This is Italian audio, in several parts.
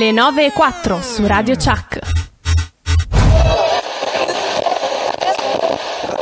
Le 9 e 4 su Radio Chuck.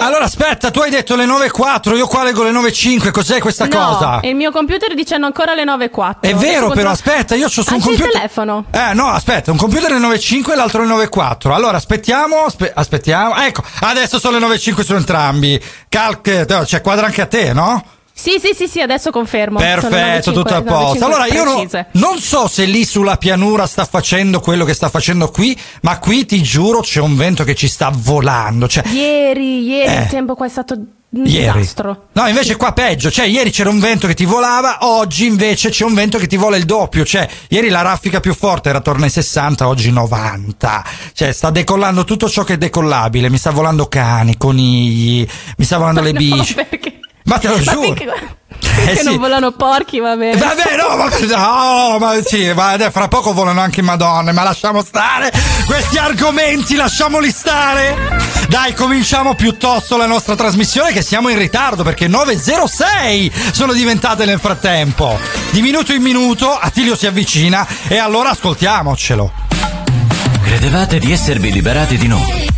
Allora aspetta, tu hai detto le 9.04, io qua leggo le 9.05, cos'è questa no, cosa? il mio computer dicendo ancora le 9 e 4. È vero però, aspetta, io ho su un computer... il telefono. Eh no, aspetta, un computer è 9.5 e l'altro è 9.4. Allora aspettiamo, aspe- aspettiamo. Ecco, adesso sono le 9.5 su entrambi. Calc, cioè quadra anche a te, no? Sì, sì, sì, sì, adesso confermo. Perfetto, 95, tutto a posto. 95 Allora io no- precise. non so se lì sulla pianura sta facendo quello che sta facendo qui, ma qui ti giuro c'è un vento che ci sta volando. Cioè, Ieri, ieri Eh. il tempo qua è stato un Ieri. disastro. No, invece qua peggio, cioè ieri c'era un vento che ti volava, oggi invece c'è un vento che ti vola il doppio, cioè ieri la raffica più forte era attorno ai 60, oggi 90. Cioè sta decollando tutto ciò che è decollabile, mi sta volando cani, conigli, mi sta volando le No, bici. perché? Ma te lo Ma giuro. perché, perché sì. non volano porchi, va bene. Vabbè, no, ma, no, ma sì, ma adesso fra poco volano anche madonne, ma lasciamo stare questi argomenti, lasciamoli stare. Dai, cominciamo piuttosto la nostra trasmissione che siamo in ritardo perché 9.06 sono diventate nel frattempo. Di minuto in minuto Attilio si avvicina e allora ascoltiamocelo. Credevate di esservi liberati di noi?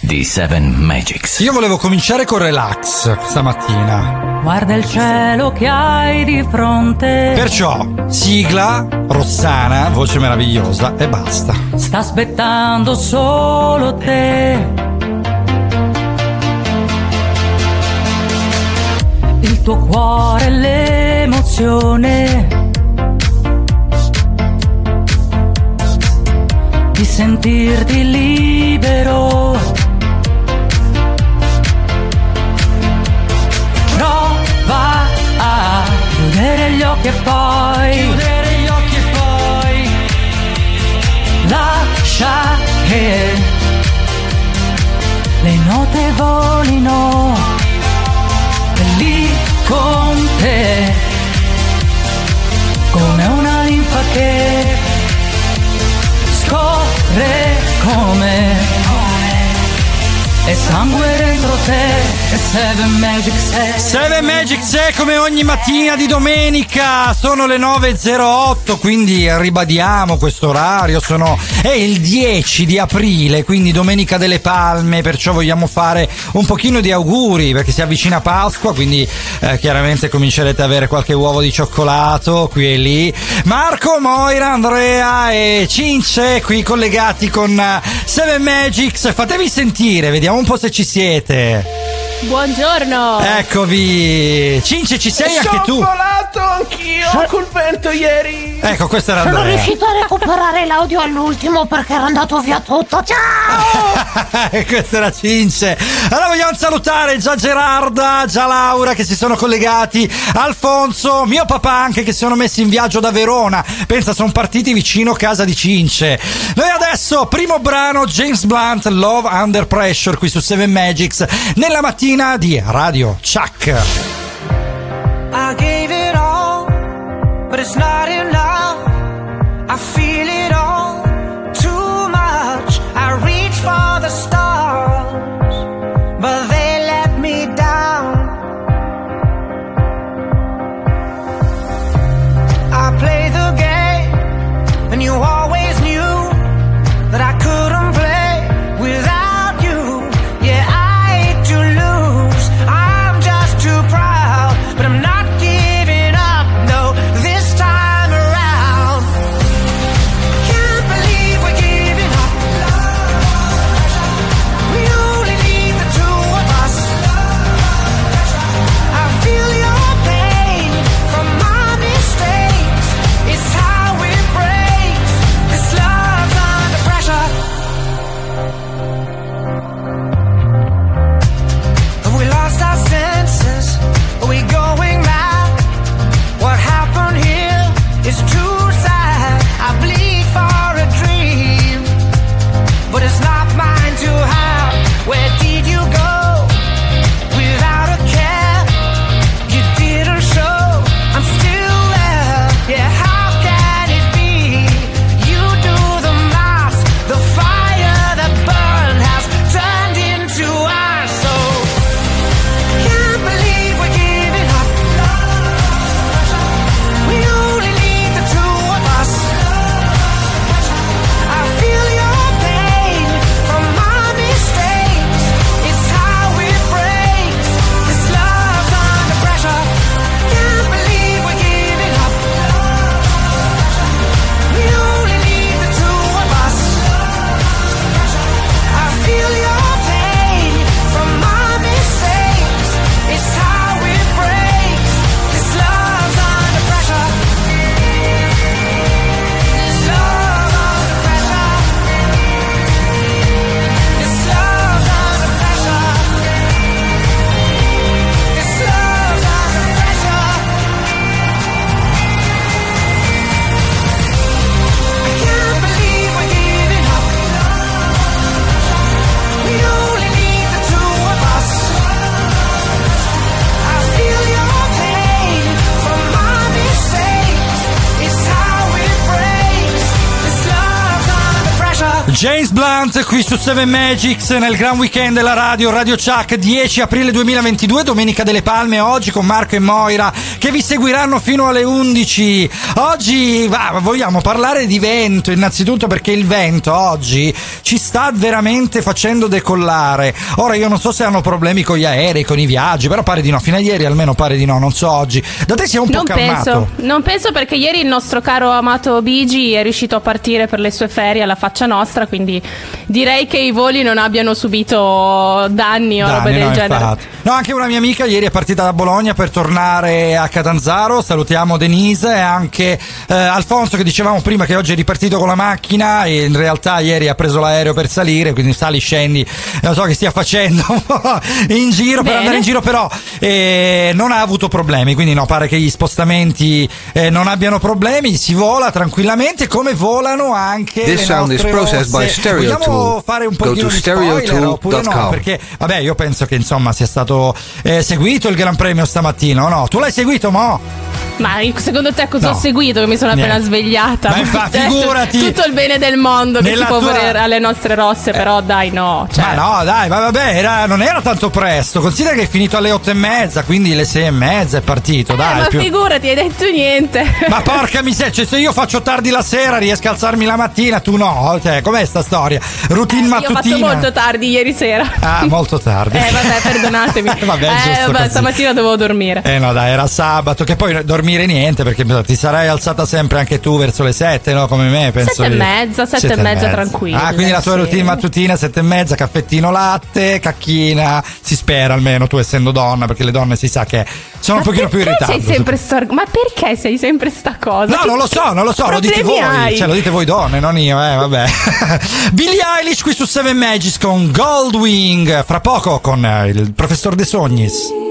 di Seven Magics. Io volevo cominciare con relax stamattina. Guarda il cielo che hai di fronte. Perciò, sigla, Rossana, voce meravigliosa e basta. Sta aspettando solo te. Il tuo cuore l'emozione. Di sentirti libero. Chiudere gli occhi e poi. Chiudere gli occhi e poi. Lascia che le note volino e lì con te come una linfa che scorre come e sangue dentro te e Seven Magic sei 7 Magic c'è come ogni mattina di domenica, sono le 9.08, quindi ribadiamo questo orario, sono, è il 10 di aprile, quindi domenica delle palme, perciò vogliamo fare un pochino di auguri perché si avvicina Pasqua, quindi eh, chiaramente comincerete ad avere qualche uovo di cioccolato qui e lì. Marco, Moira, Andrea e Cince qui collegati con 7 Magics, fatevi sentire, vediamo un po' se ci siete. Buongiorno. Eccovi, Cince ci sei anche tu. volato anch'io col vento ieri. Ecco, questo era Sono Andrea. riuscito a recuperare l'audio all'ultimo perché era andato via tutto. Ciao! E questa era Cince. Allora vogliamo salutare già Gerarda, già Laura che si sono collegati, Alfonso, mio papà anche che si sono messi in viaggio da Verona. Pensa, sono partiti vicino casa di Cince. Noi adesso, primo brano, James Blunt, Love Under Pressure qui su Seven Magics, nella mattina di Radio Chuck. I gave it all, but it's not enough. James Blunt qui su 7 Magics nel Gran Weekend della radio Radio Chuck 10 aprile 2022 Domenica delle Palme oggi con Marco e Moira che vi seguiranno fino alle 11 oggi va, vogliamo parlare di vento innanzitutto perché il vento oggi ci sta veramente facendo decollare. Ora io non so se hanno problemi con gli aerei con i viaggi però pare di no fino a ieri almeno pare di no non so oggi. Da te si è un Non po' calmato. penso, non penso perché ieri il nostro caro amato Bigi è riuscito a partire per le sue ferie alla faccia nostra, quindi direi che i voli non abbiano subito danni o Danni, robe del no, genere. infatti. No, anche una mia amica ieri è partita da Bologna per tornare a Catanzaro. Salutiamo Denise e anche eh, Alfonso che dicevamo prima che oggi è ripartito con la macchina e in realtà ieri ha preso l'aereo per salire, quindi sali, scendi, non so che stia facendo in giro per Bene. andare in giro, però eh, non ha avuto problemi, quindi no, pare che gli spostamenti eh, non abbiano problemi, si vola tranquillamente come volano anche This le sound is processed by rosse. Stereo Vogliamo Tool. fare un pochino to di spoiler oppure no? stereotool.com. Perché vabbè, io penso che insomma sia stato eh, seguito il Gran Premio stamattina, no? Tu l'hai seguito, mo? Ma secondo te cosa No. ho seguito? Che mi sono appena Niente. svegliata. Ma infatti, Cioè, figurati. Tutto il bene del mondo che Nella si può tua- volere alle nostre rosse, però dai, no. Cioè, Ma no, dai, ma vabbè, era- non era tanto presto. Considera che è finito alle otto e mezza, quindi le sei e mezza è partito, Eh, dai. ma più- figurati, hai detto niente. Ma porca miseria, cioè se io faccio tardi la sera riesco a alzarmi la mattina, tu no, cioè, com'è sta storia? Routine Io ho fatto mattutina. molto tardi ieri sera. Ah, molto tardi. Eh, vabbè, perdonatemi. Vabbè, eh, vabbè, stamattina dovevo dormire. Eh no dai, era sabato, che poi dormire niente perché ti sarai alzata sempre anche tu verso le sette, no? Come me, penso. Sette e di- mezza, sette e mezza, tranquilla, Ah, quindi la tua sì. routine mattutina, sette e mezza, caffettino latte, cacchina, si spera almeno tu essendo donna, perché le donne si sa che sono un Ma pochino più sto arg- Ma perché sei sempre sta cosa? No, non lo so, non lo so, lo dite voi, hai? cioè lo dite voi donne, non io, eh, vabbè. Billie Eilish qui su Seven Magics con Goldwing, fra poco con il professor De Sognis.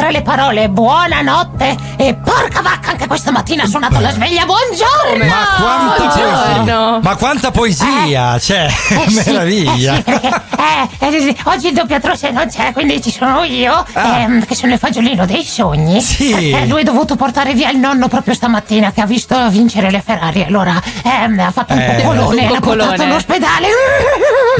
Fra le parole buonanotte e porca vacca anche questa mattina ha suonato la sveglia. Buongiorno! Ma quanta buongiorno. Ma quanta poesia! Cioè, Eh sì, meraviglia! eh sì, perché, eh, eh, oggi il doppiatrice non c'è, quindi ci sono io, Ah. ehm, che sono il fagiolino dei sogni. Sì. Eh, lui è dovuto portare via il nonno proprio stamattina che ha visto vincere le Ferrari. Allora ehm, ha fatto un Eh. coccolone e l'ha portato all'ospedale.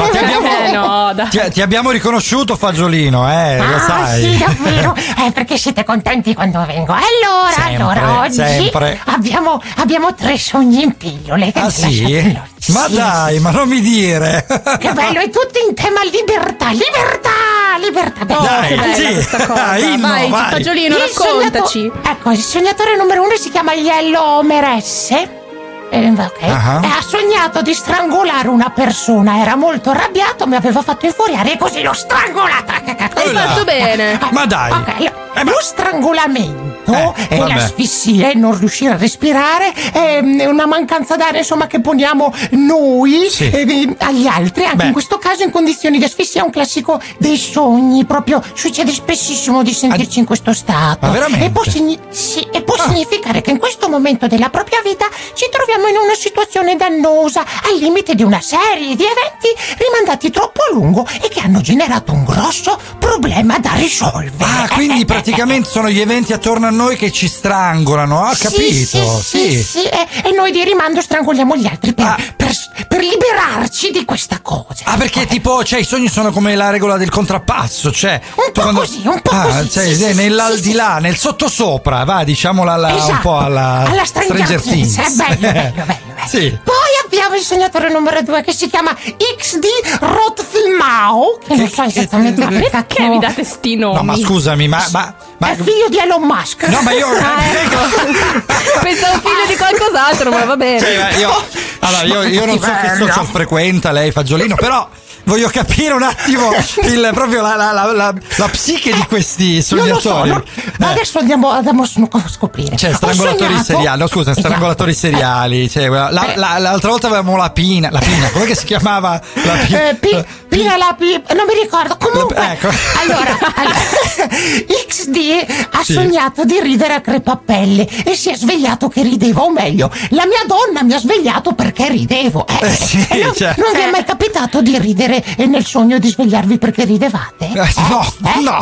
Ma ti abbiamo, Eh, no, dai. ti, ti abbiamo riconosciuto, Fagiolino, eh, lo Ah, sai. sì, davvero? Eh, perché siete contenti quando vengo? Allora, Sempre, allora, oggi sempre. abbiamo, abbiamo tre sogni in pillole. che Ah sì? lasciate- Ma Sì, dai, ma non mi dire! Che bello, è tutto in tema libertà, libertà, libertà. Beh, Dai, bella sì. questa cosa. Ah, inno, vai, vai. Fagiolino, il raccontaci. sognato- ecco, il sognatore numero uno si chiama Iello Omeresse. Eh, ok. Ah. E ha sognato di strangolare una persona, era molto arrabbiato, mi aveva fatto infuriare e così l'ho strangolata. Hai fatto bene. Ma dai. Ok, lo- Eh, ma- lo strangolamento Eh, e vabbè. l'asfissia e non riuscire a respirare è mm, una mancanza d'aria insomma che poniamo noi Sì. eh, agli altri anche Beh. in questo caso in condizioni di asfissia è un classico dei sogni proprio succede spessissimo di sentirci in questo stato Ma veramente? e può, signi- sì, e può Ah. significare che in questo momento della propria vita ci troviamo in una situazione dannosa al limite di una serie di eventi rimandati troppo a lungo e che hanno generato un grosso problema da risolvere Ah, quindi praticamente sono gli eventi attorno a noi che ci strangolano, ho Sì, capito, Sì, sì, sì, E, e noi di rimando strangoliamo gli altri per, Ah. per, per liberarci di questa cosa. Ah, perché tipo, cioè, i sogni sono come la regola del contrappasso, cioè. Un po' così, un po' ah, così, Cioè, sì, sì, nell'aldilà, nel sottosopra, va, diciamola alla- un Esatto, po' alla, alla Stranger Things. Things. Bello, bello, bello, bello. Sì. Poi abbiamo il sognatore numero due che si chiama XD Rothfilmau, che non so esattamente che Perché cacchio- mi date sti nomi? No, ma scusami, ma. ma, ma È figlio di Elon Musk. no, ma io. Ah, ecco. Pensavo figlio di qualcos'altro, ma va bene. Cioè, io, allora, io, io non so che social frequenta lei, Fagiolino, però voglio capire un attimo il- proprio la, la- la- la- la psiche di questi Non lo so, sognatori. no? ma Eh. adesso andiamo, andiamo a scoprire. Cioè, strangolatori sognato- seriali, no scusa, Esatto. strangolatori seriali. Cioè, quella- la- Eh. la- l'altra volta avevamo la Pina, la Pina, come che si chiamava? La Pi- Eh, pi- Pina la pi- non mi ricordo. Comunque, La- ecco. allora, allora, XD ha Sì. sognato di ridere a crepapelle e si è svegliato che rideva, o meglio, la mia donna mi ha svegliato perché ridevo. Eh, Eh, sì, eh, non, cioè. non vi è mai capitato di ridere eh, nel sogno di svegliarvi perché ridevate? Eh, no, Eh? no.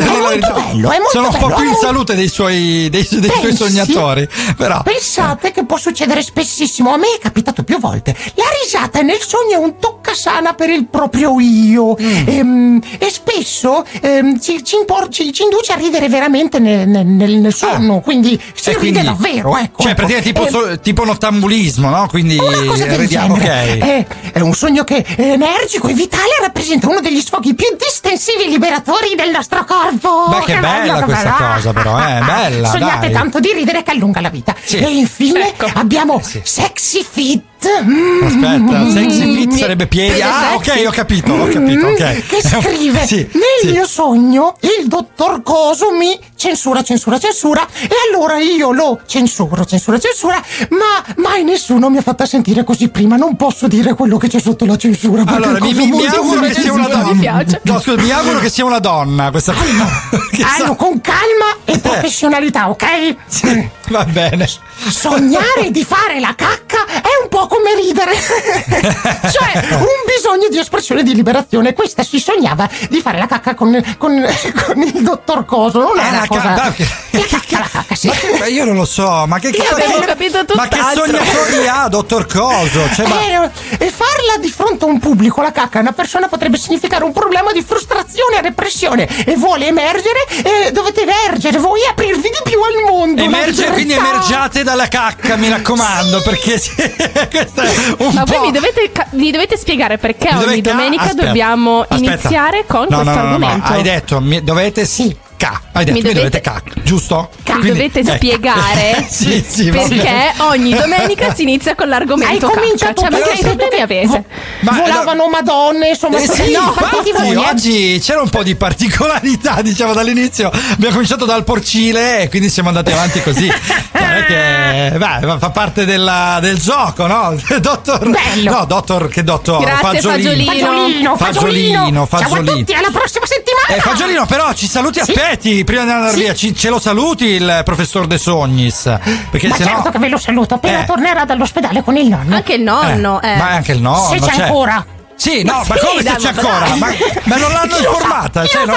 È molto bello, è molto Sono un po' più in salute dei suoi, dei, dei suoi sognatori. Però. Pensate che può succedere spessissimo, a me è capitato più volte. La risata nel sogno è un toccasana per il proprio io Mm. Ehm, e spesso ehm, ci, ci impor- ci- ci induce a ridere veramente nel, nel- nel- nel sonno, quindi si E ride quindi- davvero, ecco. Cioè, ecco. praticamente tipo, Ehm, so- tipo nottambulismo, no? Quindi. una cosa del ridiamo- genere. ok. È, è un sogno che è energico e vitale e rappresenta uno degli sfoghi più distensivi e liberatori del nostro corpo. Beh, che bella bello, che questa bello. cosa, però, eh, bella, Sognate dai. tanto di ridere che allunga la vita. Sì. E infine Ecco. abbiamo sì. Sexy Fit. Mm. Aspetta, sexy fit mi- sarebbe piedi. Ah, ok, ho capito, ho capito, ok. Mm, Che scrive Sì, nel sì. mio sogno il dottor Coso mi censura, censura, censura e allora io lo censuro, censura, censura ma mai nessuno mi ha fatta sentire così prima non posso dire quello che c'è sotto la censura Allora, mi, mi- mi auguro che sia una donna. No, scusa, mi auguro che sia una donna questa Chissà. Allora, con calma e professionalità, ok? Sì, va bene. Sognare di fare la cacca è un po' come ridere. cioè, un bisogno di espressione di liberazione. Questa si sognava di fare la cacca con, con- con il dottor Coso. Non è Ah, una cosa. ca- La cacca, la cacca, sì. Ma, che- ma io non lo so, ma che, che Io Ma che sognatori ha, dottor Coso? Cioè, ma, Eh, e farla di fronte a un pubblico, la cacca, a una persona potrebbe significare un problema di frustrazione e repressione e vuole emergere e dovete emergere voi e aprirvi di più al mondo. la Emerge, quindi emergiate dalla cacca, mi raccomando, perché sì, questo è un Ma po'. voi mi dovete, mi dovete spiegare perché Mi ogni dovete- domenica aspetta, dobbiamo aspetta. iniziare con No, no, questo no, no, no, argomento. Hai detto, mi- dovete Sì. Ca. Hai detto, mi, Mi dovete, dovete- ca, giusto? Mi Quindi- dovete eh. spiegare sì, sì, perché ogni domenica si inizia con Hai l'argomento cacca. cominciato Cioè, ma perché hai problemi che avete? Ma- volavano madonne, insomma, Eh sì, no, infatti, eh. oggi c'era un po' di particolarità, diciamo dall'inizio. Abbiamo cominciato dal porcile e quindi siamo andati avanti così. No, che beh, fa parte della- del gioco, no? Dottor, Bello. No, dottor, che dottor? Grazie, Fagiolino. Fagiolino, Fagiolino, Fagiolino. Ciao a Fagiolino. tutti, alla prossima settimana. Eh, Fagiolino, però ci saluti, aspetti, prima di andare Sì. via, ci- ce lo saluti il professor De Sognis. Perché Ma sennò. certo che ve lo saluto appena Eh. tornerà dall'ospedale con il nonno. Anche il nonno, eh. Ma anche il nonno. Se c'è cioè- ancora. Sì, no, ma, sì, come se c'è ma ancora? Ma, ma non l'hanno informata? Cioè, no-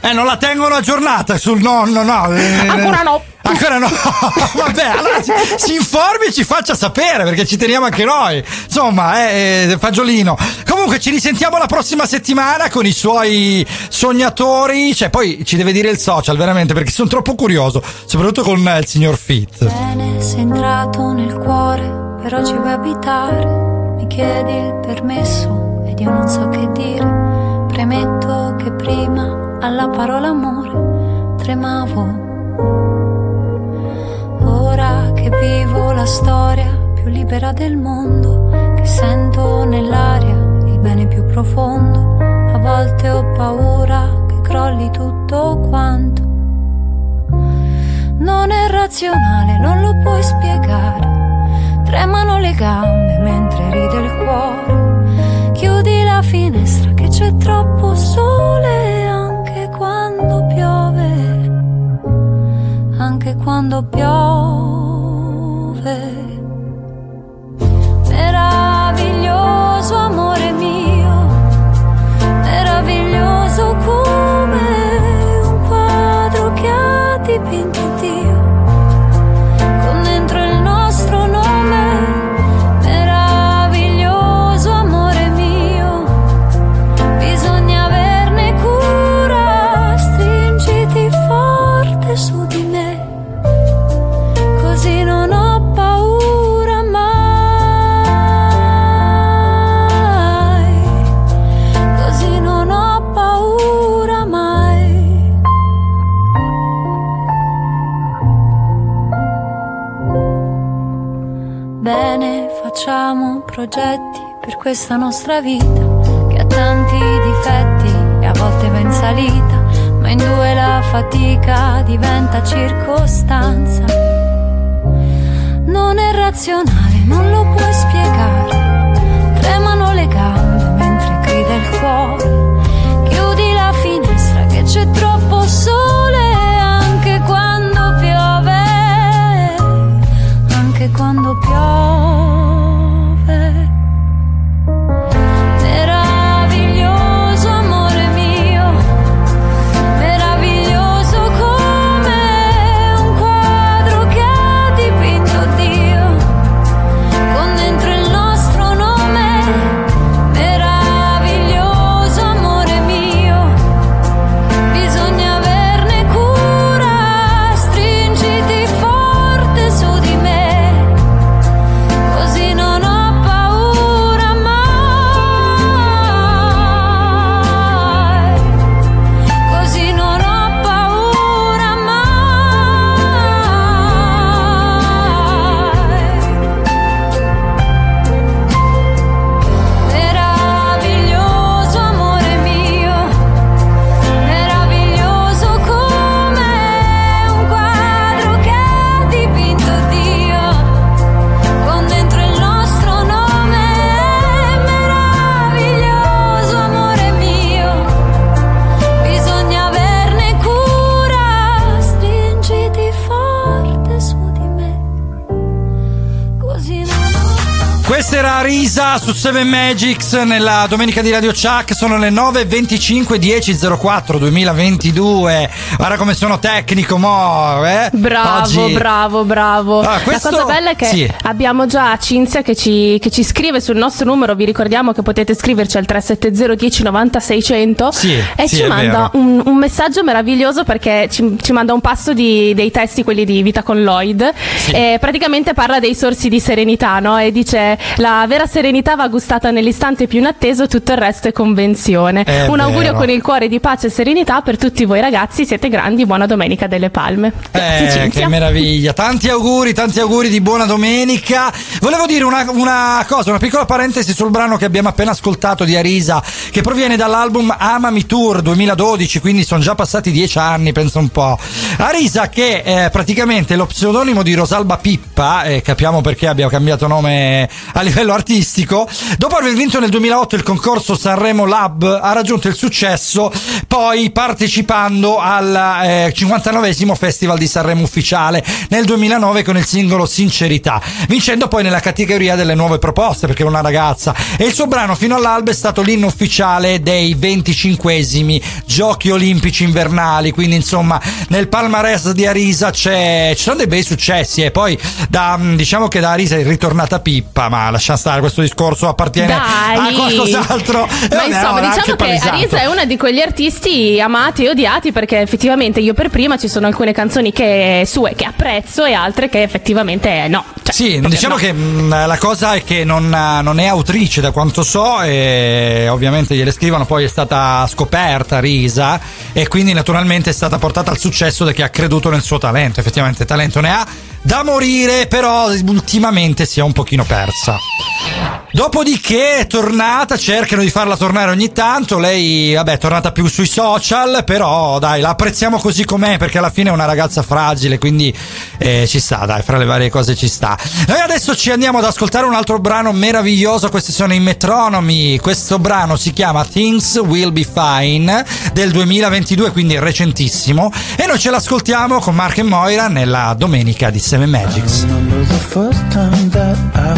eh, non la tengono aggiornata sul nonno, no? eh, Ancora no. Ancora no. Vabbè, allora si, informi e ci faccia sapere perché ci teniamo anche noi. Insomma, eh, eh, Fagiolino. Comunque ci risentiamo la prossima settimana con i suoi sognatori. Cioè, poi ci deve dire il social, veramente, perché sono troppo curioso. Soprattutto con il signor Fit. Bene, sei entrato nel cuore, per oggi vuoi abitare. Mi chiedi il permesso ed io non so che dire. Premetto che prima alla parola amore tremavo. Vivo la storia più libera del mondo, che sento nell'aria il bene più profondo, a volte ho paura che crolli tutto quanto. Non è razionale, non lo puoi spiegare. Tremano le gambe mentre ride il cuore. Chiudi la finestra che c'è troppo sole anche quando piove. Anche quando piove. Progetti per questa nostra vita che ha tanti difetti e a volte va in salita, ma in due la fatica diventa circostanza. Non è razionale, non lo puoi spiegare. Tremano le gambe mentre grida il cuore. Chiudi la finestra che c'è troppo sole anche quando piove anche quando piove. Questa era Risa su 7 Magics nella domenica di Radio Chuck. Sono le 9.25 10 04 2022. Guarda come sono tecnico, mo. Eh? Bravo, Oggi- bravo, bravo. Ah, questo- La cosa bella è che sì. abbiamo già Cinzia che ci, che ci scrive sul nostro numero. Vi ricordiamo che potete scriverci al 370 10 90 600 Sì, e sì, ci manda un, un messaggio meraviglioso perché ci, ci manda un passo di- dei testi, quelli di Vita con Lloyd. Praticamente parla dei sorsi di serenità no? e dice la vera serenità va gustata nell'istante più inatteso, tutto il resto è convenzione. È Un augurio vero. con il cuore di pace e serenità per tutti voi ragazzi, siete grandi, buona domenica delle palme. Grazie Eh, che meraviglia, tanti auguri, tanti auguri di buona domenica. Volevo dire una, una cosa, una piccola parentesi sul brano che abbiamo appena ascoltato di Arisa, che proviene dall'album Amami Tour 2012, quindi sono già passati dieci anni, penso un po'. Arisa che è praticamente lo pseudonimo di Rosalba Pippa, e capiamo perché abbia cambiato nome a livello artistico, dopo aver vinto nel 2008 il concorso Sanremo Lab, ha raggiunto il successo poi partecipando al eh, 59esimo Festival di Sanremo ufficiale nel 2009 con il singolo Sincerità, vincendo poi nella categoria delle nuove proposte perché è una ragazza. E il suo brano fino all'alba è stato l'inno ufficiale dei 25esimi Giochi Olimpici Invernali, quindi insomma nel palmarès di Arisa ci sono dei bei successi e poi da, diciamo che da Arisa è ritornata Pippa, ma lascia stare questo discorso appartiene a Dai. qualcos'altro. E Ma insomma, diciamo che. Arisa è una di quegli artisti amati e odiati perché effettivamente io per prima ci sono alcune canzoni che sue che apprezzo e altre che effettivamente no. Cioè, Sì, diciamo no. che mh, la cosa è che non, non è autrice da quanto so e ovviamente gliele scrivono, poi è stata scoperta, risa e quindi naturalmente è stata portata al successo da chi ha creduto nel suo talento, effettivamente talento ne ha da morire, però ultimamente si è un pochino persa. Dopodiché è tornata, cercano di farla tornare ogni tanto, lei vabbè è tornata più sui social, però dai la apprezziamo così com'è perché alla fine è una ragazza fragile, quindi eh, ci sta, dai, fra le varie cose ci sta. Noi adesso ci andiamo ad ascoltare un altro brano meraviglioso, questi sono i Metronomi, questo brano si chiama Things Will Be Fine del 2022, quindi recentissimo, e noi ce l'ascoltiamo con Mark e Moira nella domenica di Seven Magics. remember the first time that I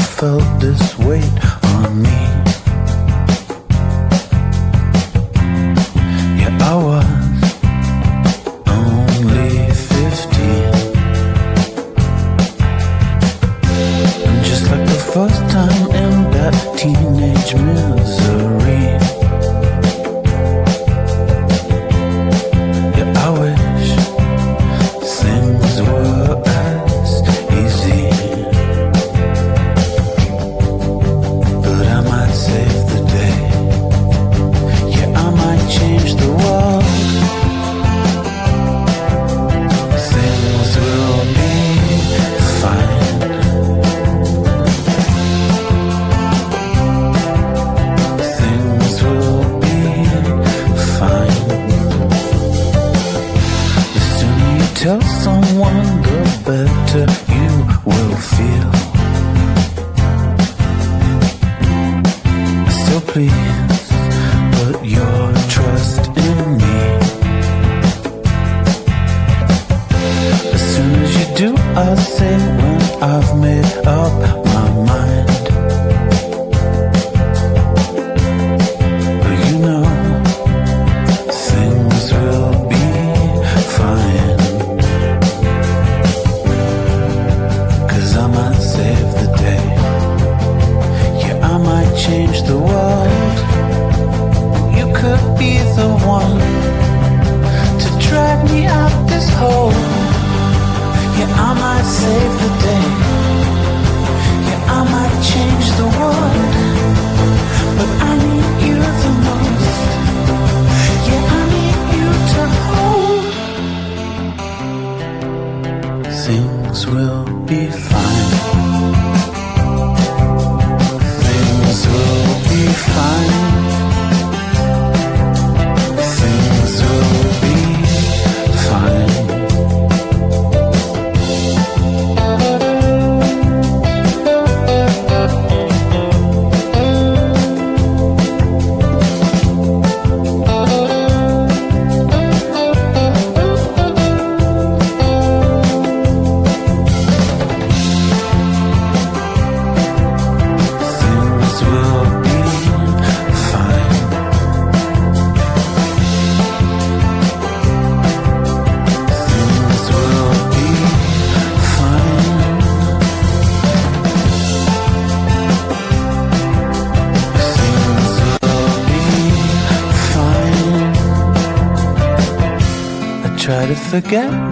forget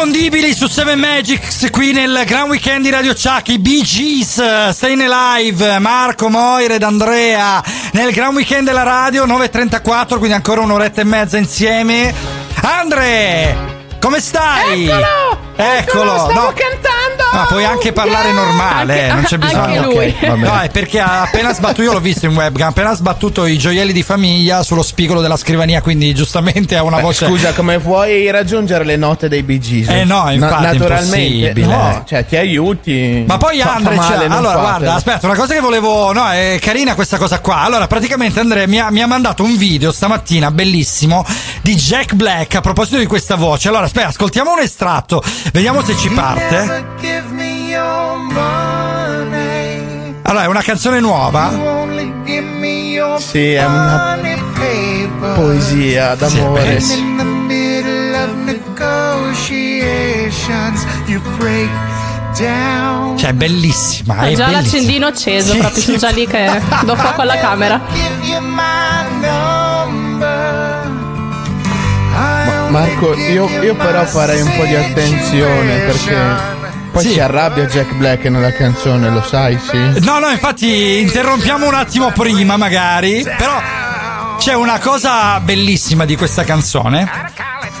inconfondibili su Seven Magics qui nel Gran Weekend di Radio Chuck, i Bee Gees, Staying Alive, Marco, Moire ed Andrea nel Gran Weekend della radio 9.34, quindi ancora un'oretta e mezza insieme. Andre, come stai? Eccolo! Eccolo! Stavo no. Ma puoi anche parlare normale, eh, non c'è Anche bisogno. lui. Ok, va bene. No, è perché ha appena sbattuto, io l'ho visto in webcam, ha appena sbattuto i gioielli di famiglia sullo spigolo della scrivania, quindi giustamente ha una Beh, voce. Scusa, come puoi raggiungere le note dei Bee Gees? Eh no, infatti, è naturalmente. impossibile. No, cioè ti aiuti. Ma poi Andre, male, cioè, allora guarda, aspetta, una cosa che volevo, no, è carina questa cosa qua. Allora, praticamente Andrea mi ha, mi ha mandato un video stamattina bellissimo di Jack Black a proposito di questa voce. Allora, aspetta, ascoltiamo un estratto, vediamo se ci parte. Allora, è una canzone nuova. Sì, è una poesia d'amore. bellissimo. In the middle of negotiations, you break down. Cioè, è bellissima, Ho è già bellissima. l'accendino acceso, Sì, proprio sì. sono già lì che do fuoco alla camera. Marco, io, io però farei un po' di attenzione perché. Poi Sì. si arrabbia Jack Black nella canzone, lo sai, sì. No, no, infatti interrompiamo un attimo prima magari, però c'è una cosa bellissima di questa canzone.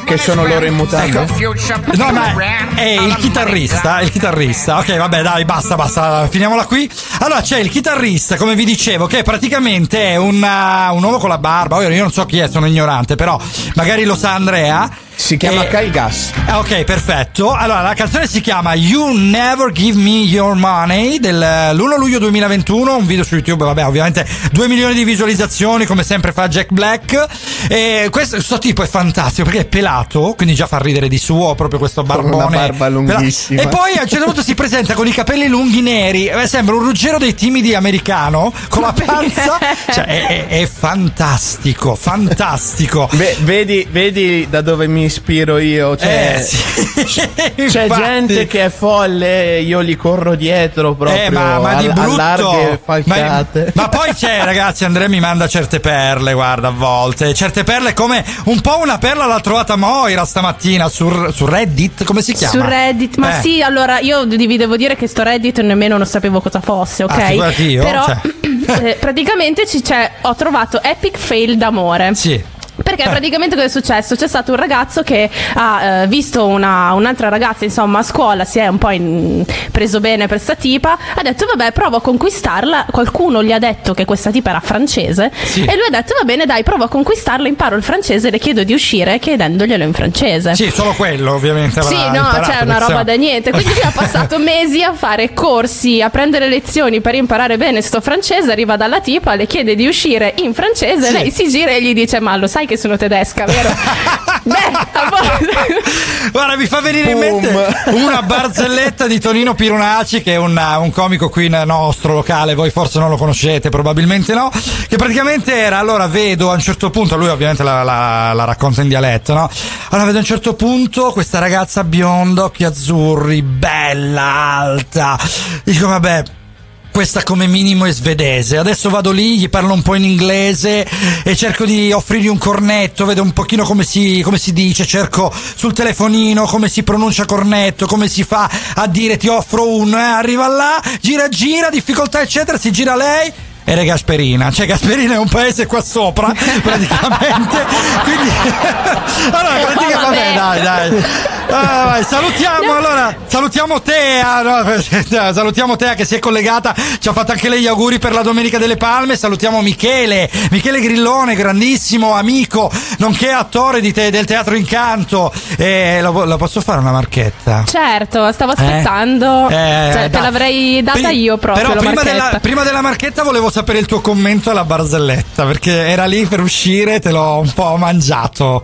Che sono loro in mutande? Ecco. No, ma è il chitarrista, il chitarrista. Ok, vabbè, dai, basta, basta, finiamola qui. Allora, c'è il chitarrista, come vi dicevo, che praticamente è un, uh, un uomo con la barba. Io non so chi è, sono ignorante, però magari lo sa Andrea. Si chiama E- Kyle Gas. Ah, Ok, perfetto. Allora, la canzone si chiama You Never Give Me Your Money dell'1 luglio 2021, un video su YouTube, vabbè, ovviamente 2 milioni di visualizzazioni, come sempre fa Jack Black. E questo, questo tipo è fantastico perché è pelato, quindi già fa ridere di suo, proprio questo Con barbone. una barba lunghissima. E poi a un certo punto si presenta con i capelli lunghi neri, eh, sembra un ruggero dei timidi americano, con la panza. Cioè, è, è- è fantastico, fantastico. Beh, vedi, vedi da dove mi ispiro io. Cioè, Eh, sì. C'è Infatti. gente che è folle, io li corro dietro proprio. Eh, ma, ma di a- a brutto. larghe falcate. Ma, ma poi c'è, ragazzi, Andrea mi manda certe perle, guarda, a volte. Certe perle come un po' una perla l'ha trovata Moira stamattina su, su Reddit, come si chiama? Su Reddit, ma Eh. sì, allora io vi devo dire che sto Reddit nemmeno non sapevo cosa fosse, ok? Ah, io, Però cioè. eh, praticamente ci c'è, ho trovato epic fail d'amore. Sì. Perché praticamente cosa è successo? C'è stato un ragazzo che ha eh, visto una- un'altra ragazza, insomma, a scuola, si è un po' in- preso bene per sta tipa, ha detto vabbè, provo a conquistarla. Qualcuno gli ha detto che questa tipa era francese Sì. e lui ha detto va bene, dai, provo a conquistarla, imparo il francese, le chiedo di uscire chiedendoglielo in francese. Sì, solo quello, ovviamente. Sì, no, c'è una perché roba da niente. Quindi lui ha passato mesi a fare corsi, a prendere lezioni per imparare bene sto francese. Arriva dalla tipa, le chiede di uscire in francese. Sì. Lei si gira e gli dice: Ma lo sai che sono tedesca, vero? Beh, a volte. Guarda, mi fa venire in Boom. mente una barzelletta di Tonino Pirunaci, che è un, un comico qui nel nostro locale. Voi forse non lo conoscete, probabilmente no. Che praticamente era, allora vedo a un certo punto, lui ovviamente la, la- la racconta in dialetto, no? Allora vedo a un certo punto questa ragazza bionda, occhi azzurri, bella, alta. Dico, vabbè. Questa come minimo è svedese. Adesso vado lì, gli parlo un po' in inglese e cerco di offrirgli un cornetto, vedo un pochino come si, come si dice, cerco sul telefonino come si pronuncia cornetto, come si fa a dire ti offro un, eh, arriva là, gira gira, difficoltà eccetera, si gira lei. È Gasperina, cioè Gasperina è un paese qua sopra, praticamente. Quindi, allora, praticamente, vabbè, dai, dai. Ah, vai, salutiamo allora, salutiamo Tea, no, salutiamo Tea che si è collegata, ci ha fatto anche lei gli auguri per la Domenica delle Palme, salutiamo Michele, Michele Grillone, grandissimo amico, nonché attore di te- del Teatro Incanto. Eh, lo, lo posso fare una marchetta? Certo, stavo Eh? aspettando. Eh, Cioè, te dai. l'avrei data Pri- io proprio. Però la prima della, prima della marchetta volevo sapere il tuo commento alla barzelletta, perché era lì per uscire, te l'ho un po' mangiato.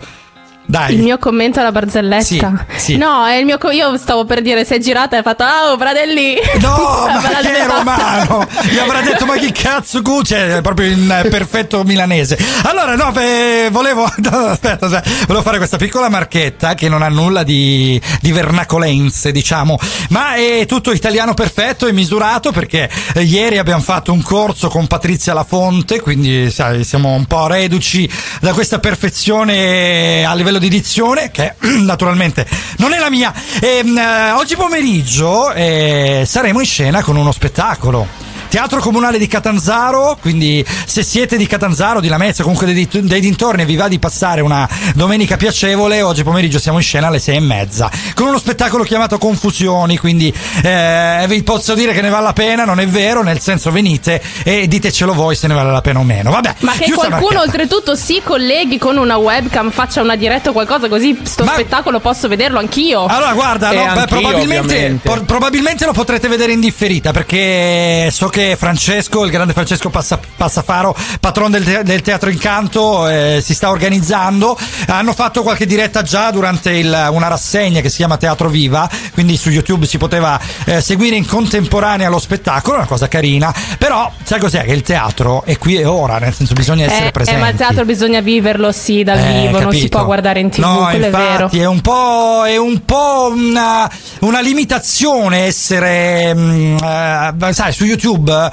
Dai. Il mio commento alla barzelletta? Sì, sì. No, è il mio co- io stavo per dire si è girata e ha fatto Oh, fratelli! No, ma che romano! Gli avrà detto ma che cazzo cu? Cioè, proprio in eh, perfetto milanese. Allora, no, beh, volevo. no, aspetta, aspetta, volevo fare questa piccola marchetta che non ha nulla di, di vernacolense, diciamo, ma è tutto italiano perfetto e misurato perché eh, ieri abbiamo fatto un corso con Patrizia Lafonte, quindi sai, siamo un po' reduci da questa perfezione a livello di dizione, che naturalmente non è la mia. Ehm, eh, oggi pomeriggio eh, saremo in scena con uno spettacolo. Teatro Comunale di Catanzaro, quindi se siete di Catanzaro, di Lamezia, comunque dei, dei dintorni e vi va di passare una domenica piacevole, oggi pomeriggio siamo in scena alle sei e mezza con uno spettacolo chiamato Confusioni, quindi eh, vi posso dire che ne vale la pena, non è vero, nel senso venite e ditecelo voi se ne vale la pena o meno. Vabbè, Ma che qualcuno oltretutto si colleghi con una webcam, faccia una diretta o qualcosa così sto Ma- spettacolo posso vederlo anch'io. Allora, guarda, no, beh, probabilmente, por- probabilmente lo potrete vedere in differita perché so che Francesco, il grande Francesco Passa- Passafaro, patron del, te- del Teatro Incanto, eh, si sta organizzando. Hanno fatto qualche diretta già durante il- una rassegna che si chiama Teatro Viva, quindi su YouTube si poteva eh, seguire in contemporanea lo spettacolo, una cosa carina. Però, sai cos'è? Che il teatro è qui e ora, nel senso bisogna essere Eh, eh, presenti. ma il teatro bisogna viverlo sì dal Eh, vivo, non si capito. può guardare in tv, no, quello è vero. infatti, è un po', è un po' una, una limitazione essere, mm, eh, sai, su YouTube YouTube,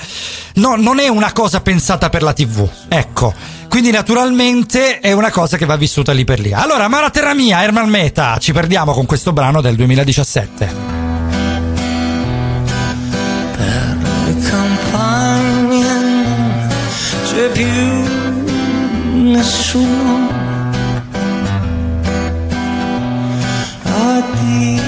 no, non è una cosa pensata per la TV. Ecco. Quindi naturalmente è una cosa che va vissuta lì per lì. Allora, Mara Terra Mia, Herman Meta, ci perdiamo con questo brano del 2017. c'è più nessuno. Addio.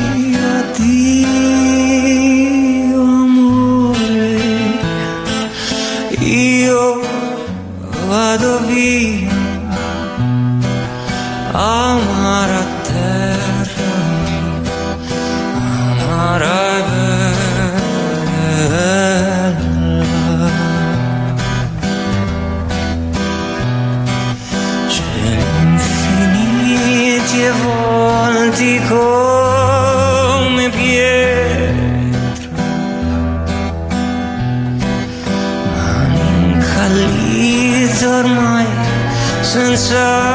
Senza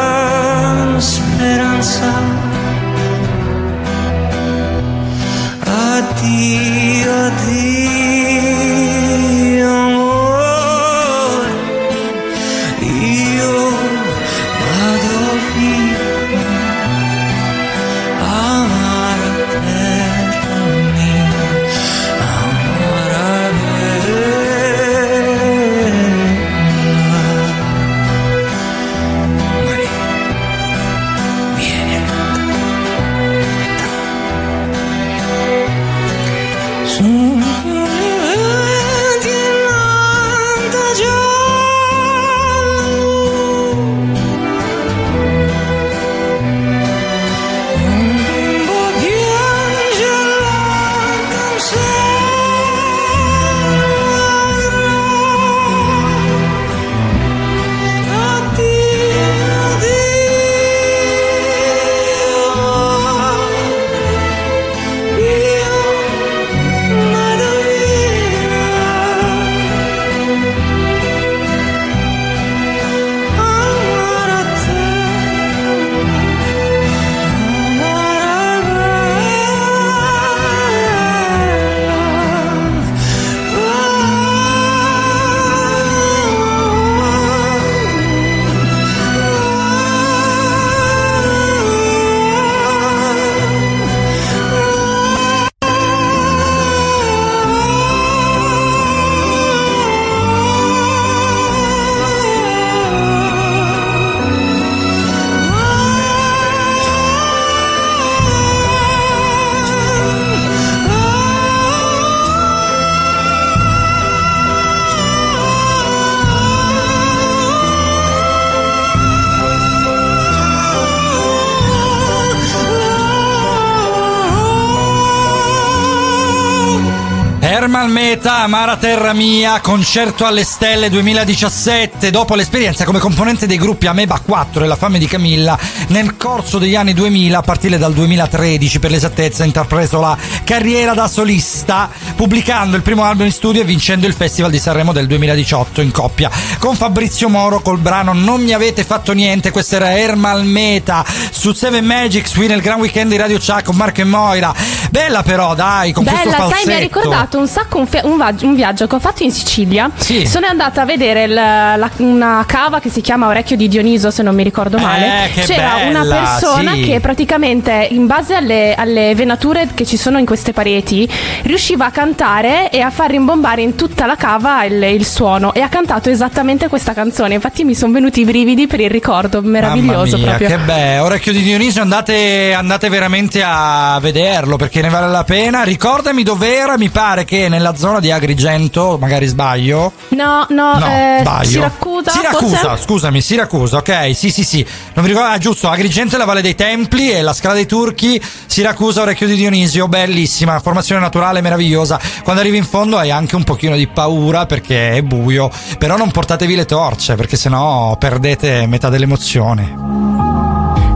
Meta, Amara Terra Mia, concerto alle stelle 2017. Dopo l'esperienza come componente dei gruppi Ameba 4 e La Fame di Camilla, nel corso degli anni 2000, a partire dal 2013 per l'esattezza, ha intrapreso la carriera da solista, pubblicando il primo album in studio e vincendo il Festival di Sanremo del 2018 in coppia con Fabrizio Moro col brano Non mi avete fatto niente. Questo era Hermal Meta su Seven Magics qui nel Gran Weekend di Radio Chuck con Marco e Moira. Bella però, dai, con questo Bella, falsetto. sai, mi ha ricordato un sacco un, fia- un va- un viaggio che ho fatto in Sicilia. Sì. Sono andata a vedere il- la- una cava che si chiama Orecchio di Dioniso, se non mi ricordo male. Eh, C'era una bella, persona sì. che praticamente, in base alle, alle venature che ci sono in queste pareti, riusciva a cantare e a far rimbombare in tutta la cava il, il suono. E ha cantato esattamente questa canzone. Infatti, mi sono venuti i brividi per il ricordo. Meraviglioso mia, proprio. Che bello, Orecchio di Dionisio, andate, andate veramente a vederlo perché ne vale la pena. Ricordami dov'era, mi pare che nella zona di Agrigento, magari sbaglio. No, no, No, eh, sbaglio. Siracusa. Siracusa, forse? scusami, Siracusa, ok, sì, sì, sì. Non mi ricordo, ah, giusto, Agrigento è la Valle dei Templi e la Scala dei Turchi, Siracusa, Orecchio di Dionisio, bellissima, formazione naturale meravigliosa. Quando arrivi in fondo hai anche un pochino di paura perché è buio, però non portatevi le torce perché sennò perdete metà dell'emozione.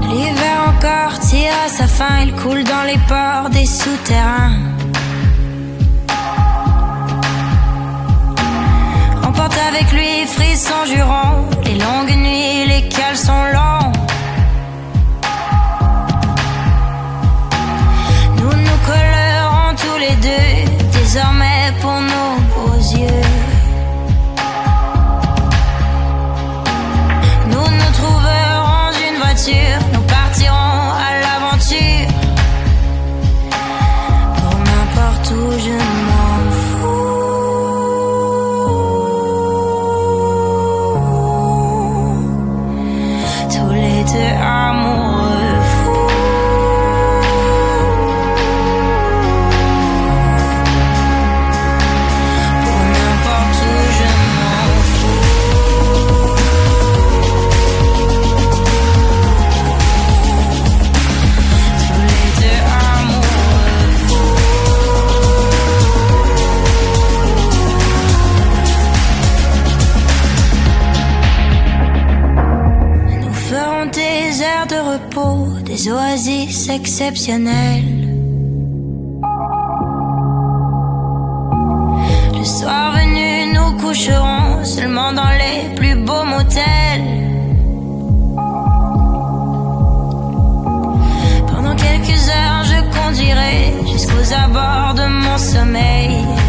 L'hiver encore tire à sa fin, il coule dans les ports des souterrains. les longues nuits, les cales sont lents. exceptionnel. Le soir venu, nous coucherons seulement dans les plus beaux motels. Pendant quelques heures, je conduirai jusqu'aux abords de mon sommeil.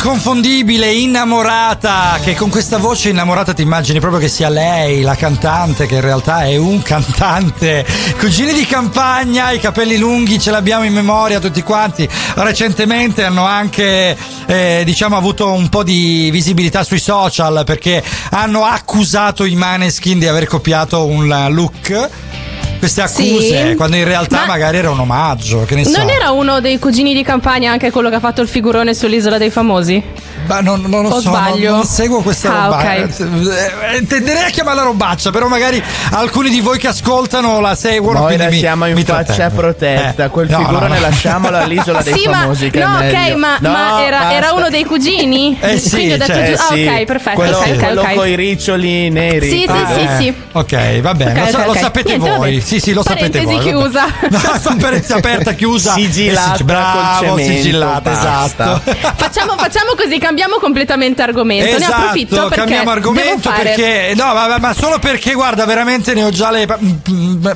Inconfondibile, innamorata, che con questa voce innamorata ti immagini proprio che sia lei, la cantante, che in realtà è un cantante. Cugini di campagna, i capelli lunghi, ce l'abbiamo in memoria tutti quanti. Recentemente hanno anche, eh, diciamo, avuto un po' di visibilità sui social perché hanno accusato i Maneskin di aver copiato un look. Queste accuse, Sì. quando in realtà Ma- magari era un omaggio, che ne so. Non era uno dei cugini di campagna anche quello che ha fatto il figurone sull'isola dei famosi? Ma non, non lo O so, non-? Non, seguo questa Ah, roba. ok. Eh, Tenderei a chiamarla robaccia, però magari alcuni di voi che ascoltano la seguono. Quindi mi- siamo in mi faccia trattengo. protetta. Eh, Quel no, figurone no, no. lasciamolo all'isola dei sì, famosi. ma che è no, ok, ma, No, ma era, era uno dei cugini? Eh sì, Quindi ho detto cioè, Eh giusto. sì, Ah, ok, perfetto. Quello, ok, ok, quello ok. con i riccioli neri. Sì, sì, sì, Eh, sì. Ok, va bene, Ok, lo, lo sapete Niente, voi. vabbè. Sì, sì, lo sapete Parentesi voi. chiusa. No, parentesi aperta, chiusa. Sigillata Eh sì, Bravo, sigillata, esatto. Facciamo, facciamo così, cambiamo completamente argomento. ne approfitto Esatto, perché cambiamo argomento perché no, ma, ma solo perché guarda, veramente ne ho già le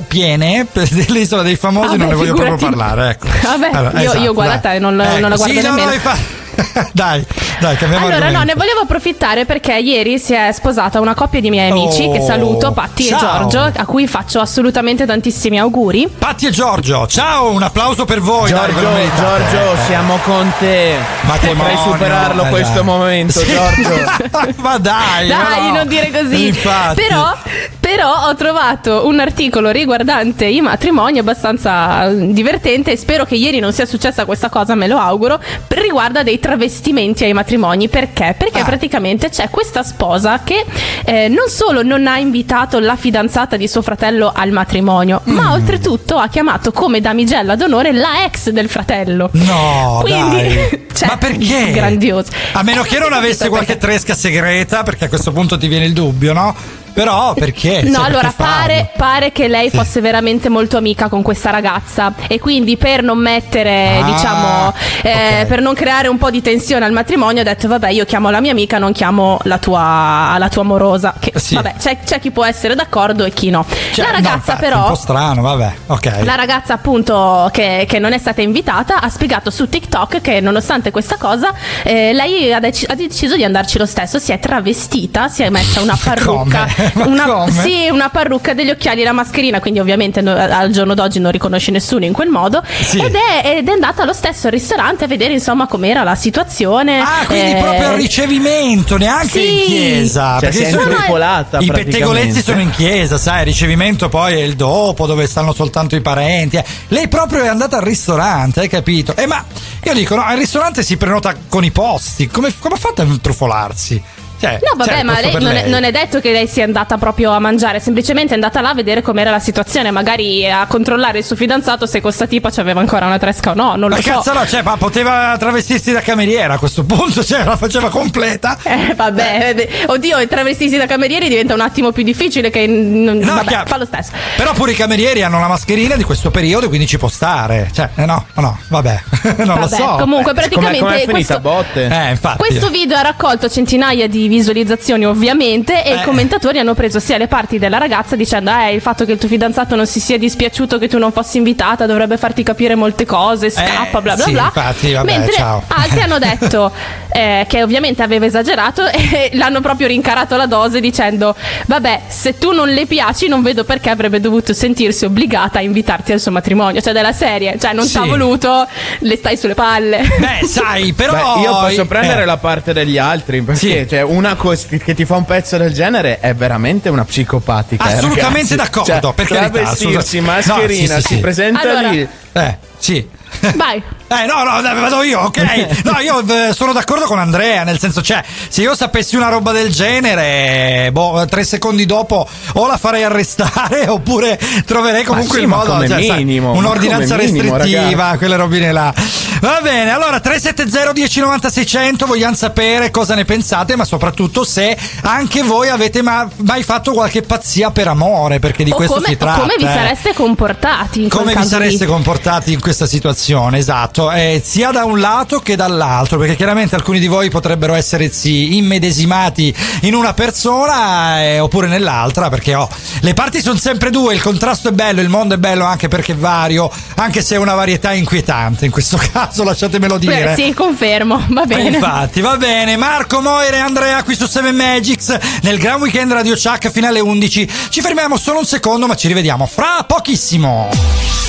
piene dell'isola dei famosi, Vabbè, non ne voglio figurati. proprio parlare, ecco. Vabbè, io- io guarda dai. te, non- non la guardo sì, no, nemmeno. no, infa- dai, dai, cambiamo Allora, no, argomento. ne volevo approfittare perché ieri si è sposata una coppia di miei amici Oh, che saluto, Patti e. Giorgio, a cui faccio assolutamente tantissimi auguri. Patti e Giorgio, ciao, un applauso per voi. dai, Giorgio, meritate. Giorgio, siamo con te. Matrimonio, Potrai superarlo dai, questo dai. momento, Sì. Giorgio. ma dai, ma Dai, no. non dire così. Infatti. Però, però ho trovato un articolo riguardante i matrimoni abbastanza eh, divertente e spero che ieri non sia successa questa cosa, me lo auguro. Riguarda dei travestimenti ai matrimoni. Perché? Perché Ah. praticamente c'è questa sposa che eh, non solo non ha invitato la fidanzata di suo fratello al matrimonio, Mm. ma oltretutto ha chiamato come damigella d'onore la ex del fratello. No, Quindi, cioè, ma perché? Grandioso. A meno che non avesse qualche tresca segreta, perché a questo punto ti viene il dubbio, no? Però perché? No, Cioè, allora perché pare, pare che lei Sì. fosse veramente molto amica con questa ragazza e quindi per non mettere, Ah, diciamo, eh, ok. per non creare un po' di tensione al matrimonio, ho detto vabbè io chiamo la mia amica, non chiamo la tua, la tua amorosa. Che, Sì. Vabbè, c'è, c'è chi può essere d'accordo e chi no. Cioè, la no, ragazza infatti, è un però... po' strano, vabbè, ok. La ragazza appunto che, che non è stata invitata ha spiegato su TikTok che nonostante questa cosa eh, lei ha, dec- ha deciso di andarci lo stesso, si è travestita, si è messa una parrucca, una, sì, una parrucca, degli occhiali e la mascherina, quindi ovviamente no- al giorno d'oggi non riconosce nessuno in quel modo Sì. ed, è, ed è andata lo stesso ristorante a vedere insomma com'era la situazione. Ah, quindi eh, proprio al ricevimento, neanche sì. in chiesa. Cioè, perché si è di solito intrufolata I pettegolezzi sono in chiesa, sai, il ricevimento poi è il dopo, dove stanno soltanto i parenti. eh. Lei proprio è andata al ristorante, hai capito? Eh, ma io dico, no, al ristorante si prenota con i posti. Come, come ha fatto a intrufolarsi? Cioè, No, vabbè, il ma lei non, È, lei. non è detto che lei sia andata proprio a mangiare, semplicemente è andata là a vedere com'era la situazione, magari a controllare il suo fidanzato se questa tipa c'aveva ancora una tresca o no, non lo Ma so. cazzo no, cioè, ma poteva travestirsi da cameriera a questo punto, cioè la faceva completa. Eh, vabbè, eh, oddio, e travestirsi da camerieri diventa un attimo più difficile che non- No, vabbè, chiaro. fa lo stesso. Però pure i camerieri hanno la mascherina di questo periodo, quindi ci può stare. Cioè, eh no, no, vabbè, non lo Vabbè, so. comunque praticamente com'è finita questo, botte? Eh, infatti. Questo video ha raccolto centinaia di visualizzazioni ovviamente e Eh. i commentatori hanno preso sia le parti della ragazza dicendo eh il fatto che il tuo fidanzato non si sia dispiaciuto che tu non fossi invitata dovrebbe farti capire molte cose, scappa Eh, bla bla sì, bla. infatti, vabbè, Mentre ciao. altri hanno detto eh, che ovviamente aveva esagerato e l'hanno proprio rincarato la dose dicendo vabbè se tu non le piaci non vedo perché avrebbe dovuto sentirsi obbligata a invitarti al suo matrimonio, cioè della serie, cioè non Sì. t'ha voluto, le stai sulle palle. Beh, sai, però. Beh, io posso prendere eh, la parte degli altri perché Sì. cioè, una cos- che ti fa un pezzo del genere è veramente una psicopatica. eh, Assolutamente ragazzi. d'accordo, Cioè, per carità, travestirsi, assolutamente. mascherina, No, sì, sì, si sì. presenta Allora- lì. Eh, sì. Vai. Eh no, no, vado io, ok. No, io eh, sono d'accordo con Andrea, nel senso, cioè, se io sapessi una roba del genere, boh, tre secondi dopo o la farei arrestare oppure troverei comunque sì, il modo, come cioè, sai, minimo, ma un'ordinanza come minimo, restrittiva, ragazzi. quelle robine là. Va bene, allora 370 1090 600, vogliamo sapere cosa ne pensate, ma soprattutto se anche voi avete ma- mai fatto qualche pazzia per amore, perché di o questo come, si tratta. come vi eh. sareste comportati Come vi sareste lì? comportati in questa situazione? Esatto, eh, sia da un lato che dall'altro, perché chiaramente alcuni di voi potrebbero essersi immedesimati in una persona eh, oppure nell'altra, perché oh, le parti sono sempre due, il contrasto è bello, il mondo è bello anche perché è vario, anche se è una varietà inquietante in questo caso. lasciatemelo dire. Beh, sì, confermo, va bene. Infatti, va bene. Marco, Moira e Andrea qui su 7 Magics nel Gran Weekend Radio Chuck fino alle 11. Ci fermiamo solo un secondo, ma ci rivediamo fra pochissimo.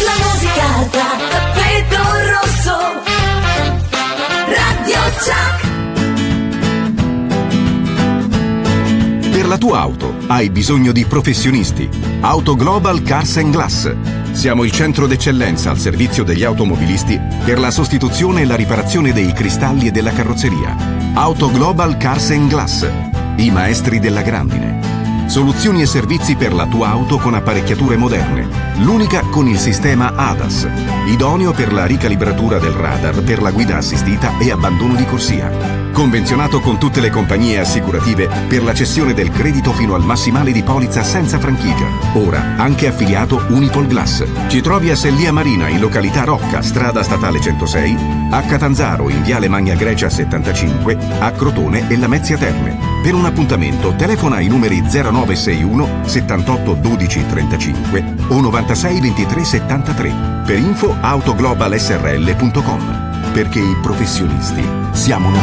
La musica da tappeto rosso. Radio Chuck. Per la tua auto hai bisogno di professionisti. Auto Global Cars and Glass. Siamo il centro d'eccellenza al servizio degli automobilisti per la sostituzione e la riparazione dei cristalli e della carrozzeria. Auto Global Cars and Glass. I maestri della grandine. Soluzioni e servizi per la tua auto con apparecchiature moderne. L'unica con il sistema ADAS, idoneo per la ricalibratura del radar per la guida assistita e abbandono di corsia. Convenzionato con tutte le compagnie assicurative per la cessione del credito fino al massimale di polizza senza franchigia. Ora anche affiliato Unipol Glass. Ci trovi a Sellia Marina in località Rocca, strada statale 106, a Catanzaro in viale Magna Grecia 75, a Crotone e Lamezia Terme. Per un appuntamento telefona ai numeri 0961 78 12 35 o 96 23 73 per info autoglobalsrl.com perché i professionisti siamo noi.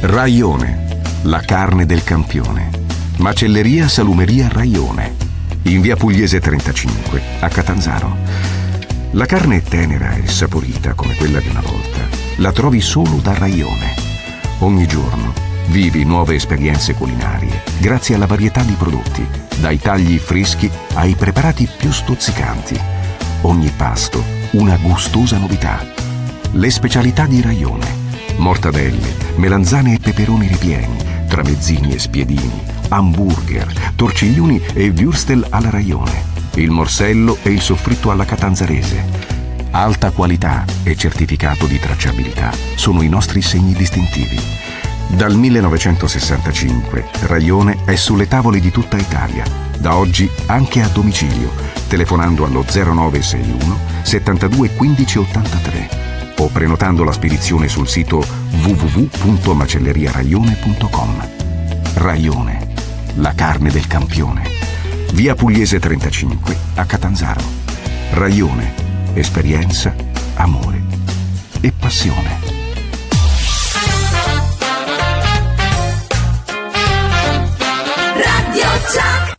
Raione, la carne del campione. Macelleria Salumeria Raione, in via Pugliese 35, a Catanzaro. La carne è tenera e saporita come quella di una volta. La trovi solo da Raione. Ogni giorno vivi nuove esperienze culinarie grazie alla varietà di prodotti, dai tagli freschi ai preparati più stuzzicanti. Ogni pasto una gustosa novità. Le specialità di Raione. Mortadelle, melanzane e peperoni ripieni, tramezzini e spiedini, hamburger, torciglioni e würstel alla Raione, il morsello e il soffritto alla catanzarese. Alta qualità e certificato di tracciabilità sono i nostri segni distintivi. Dal 1965 Raione è sulle tavole di tutta Italia, da oggi anche a domicilio, telefonando allo 0961 72 15 83 o prenotando la spedizione sul sito www.macelleriaraione.com. Raione, la carne del campione. Via Pugliese 35 a Catanzaro. Raione, esperienza, amore e passione. Radio Chuck.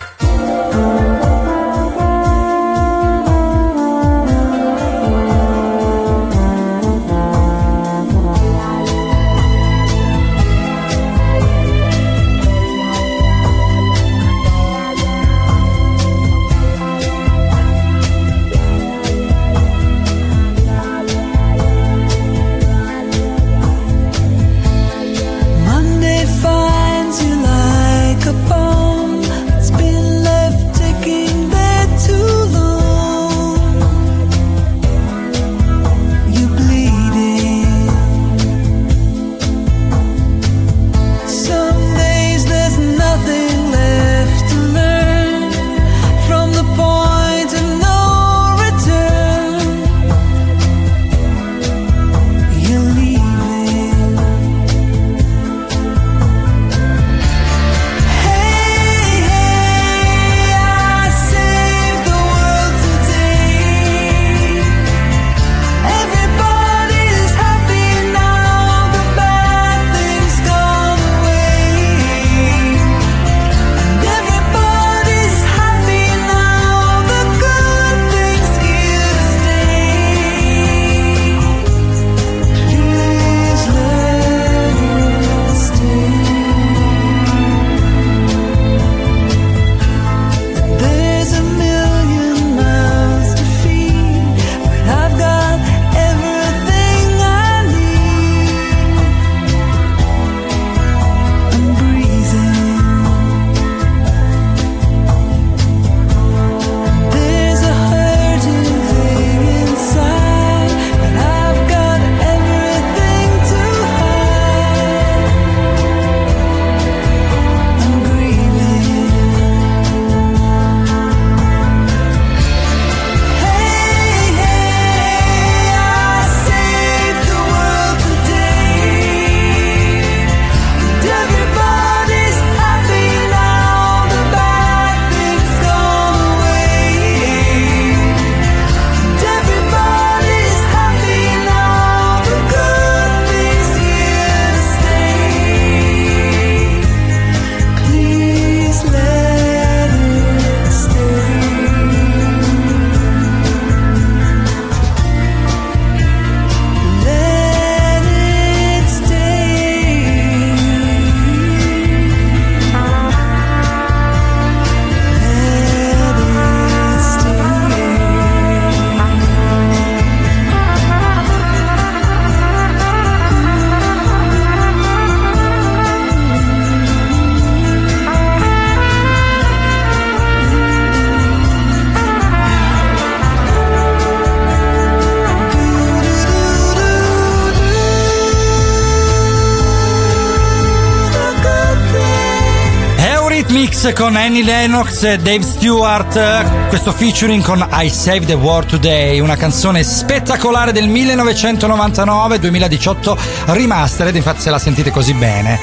Con Annie Lennox e Dave Stewart, questo featuring con I Save the World Today, una canzone spettacolare del 1999-2018 remastered, infatti se la sentite così bene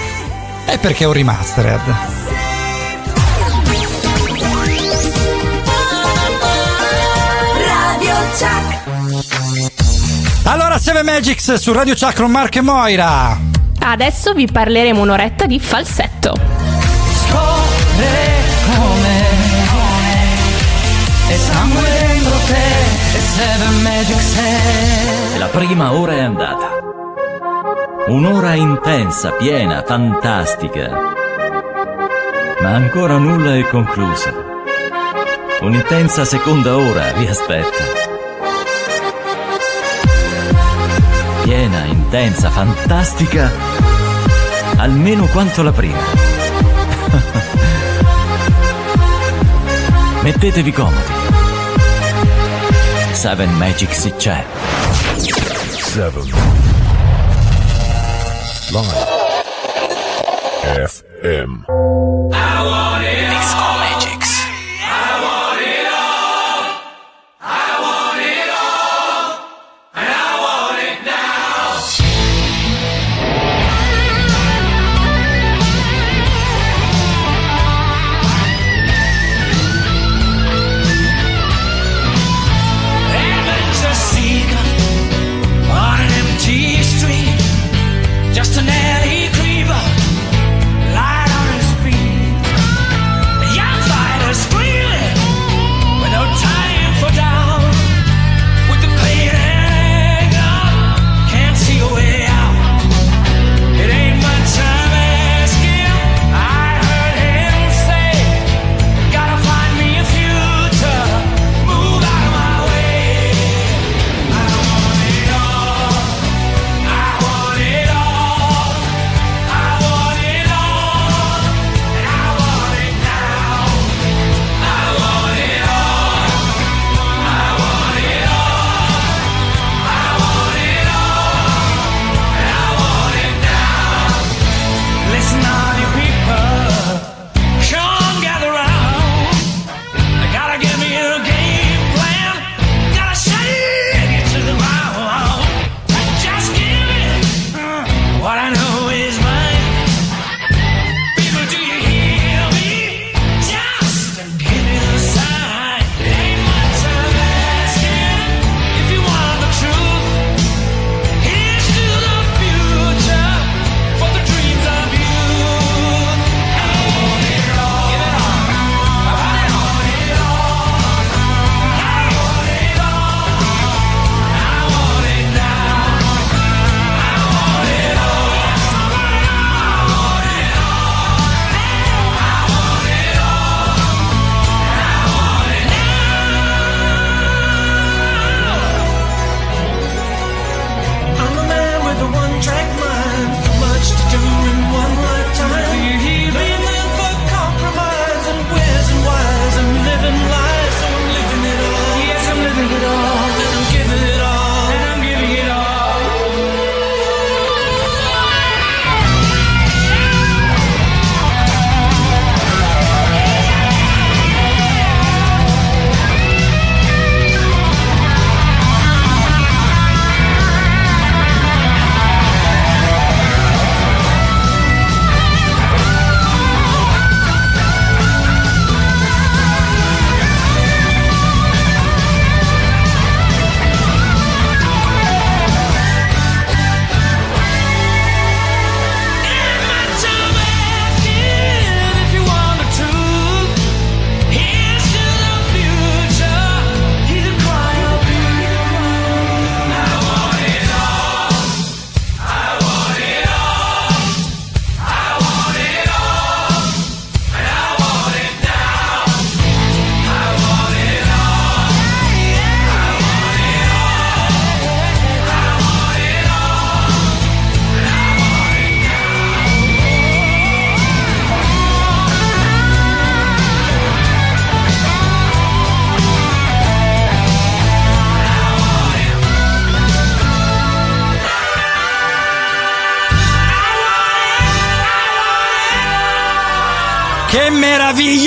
è perché è un remastered. Radio Chuck. Allora, Seven Magics su Radio Chuck con Mark e Moira. Adesso vi parleremo un'oretta di falsetto. La prima ora è andata. Un'ora intensa, piena, fantastica. Ma ancora nulla è concluso. Un'intensa seconda ora vi aspetta. Piena, intensa, fantastica, almeno quanto la prima. Mettetevi comodi. Seven Magics c'è. Seven. Live. FM.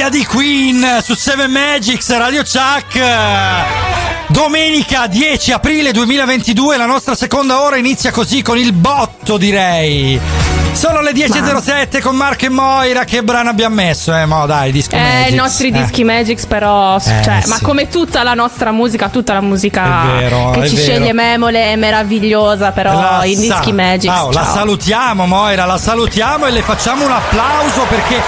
Meraviglia di Queen su 7 Magics Radio Chuck. Domenica 10 aprile 2022, la nostra seconda ora inizia così con il botto, direi. Sono le 10.07 con Marco e Moira. Che brano abbiamo messo? Eh, mo dai, disco Eh, Magics. i nostri Eh. dischi Magics, però, Eh, cioè, ma sì. come tutta la nostra musica, tutta la musica vero, che ci vero. sceglie Memole è meravigliosa, però La i sa- dischi Magics. La ciao. salutiamo Moira, la salutiamo e le facciamo un applauso perché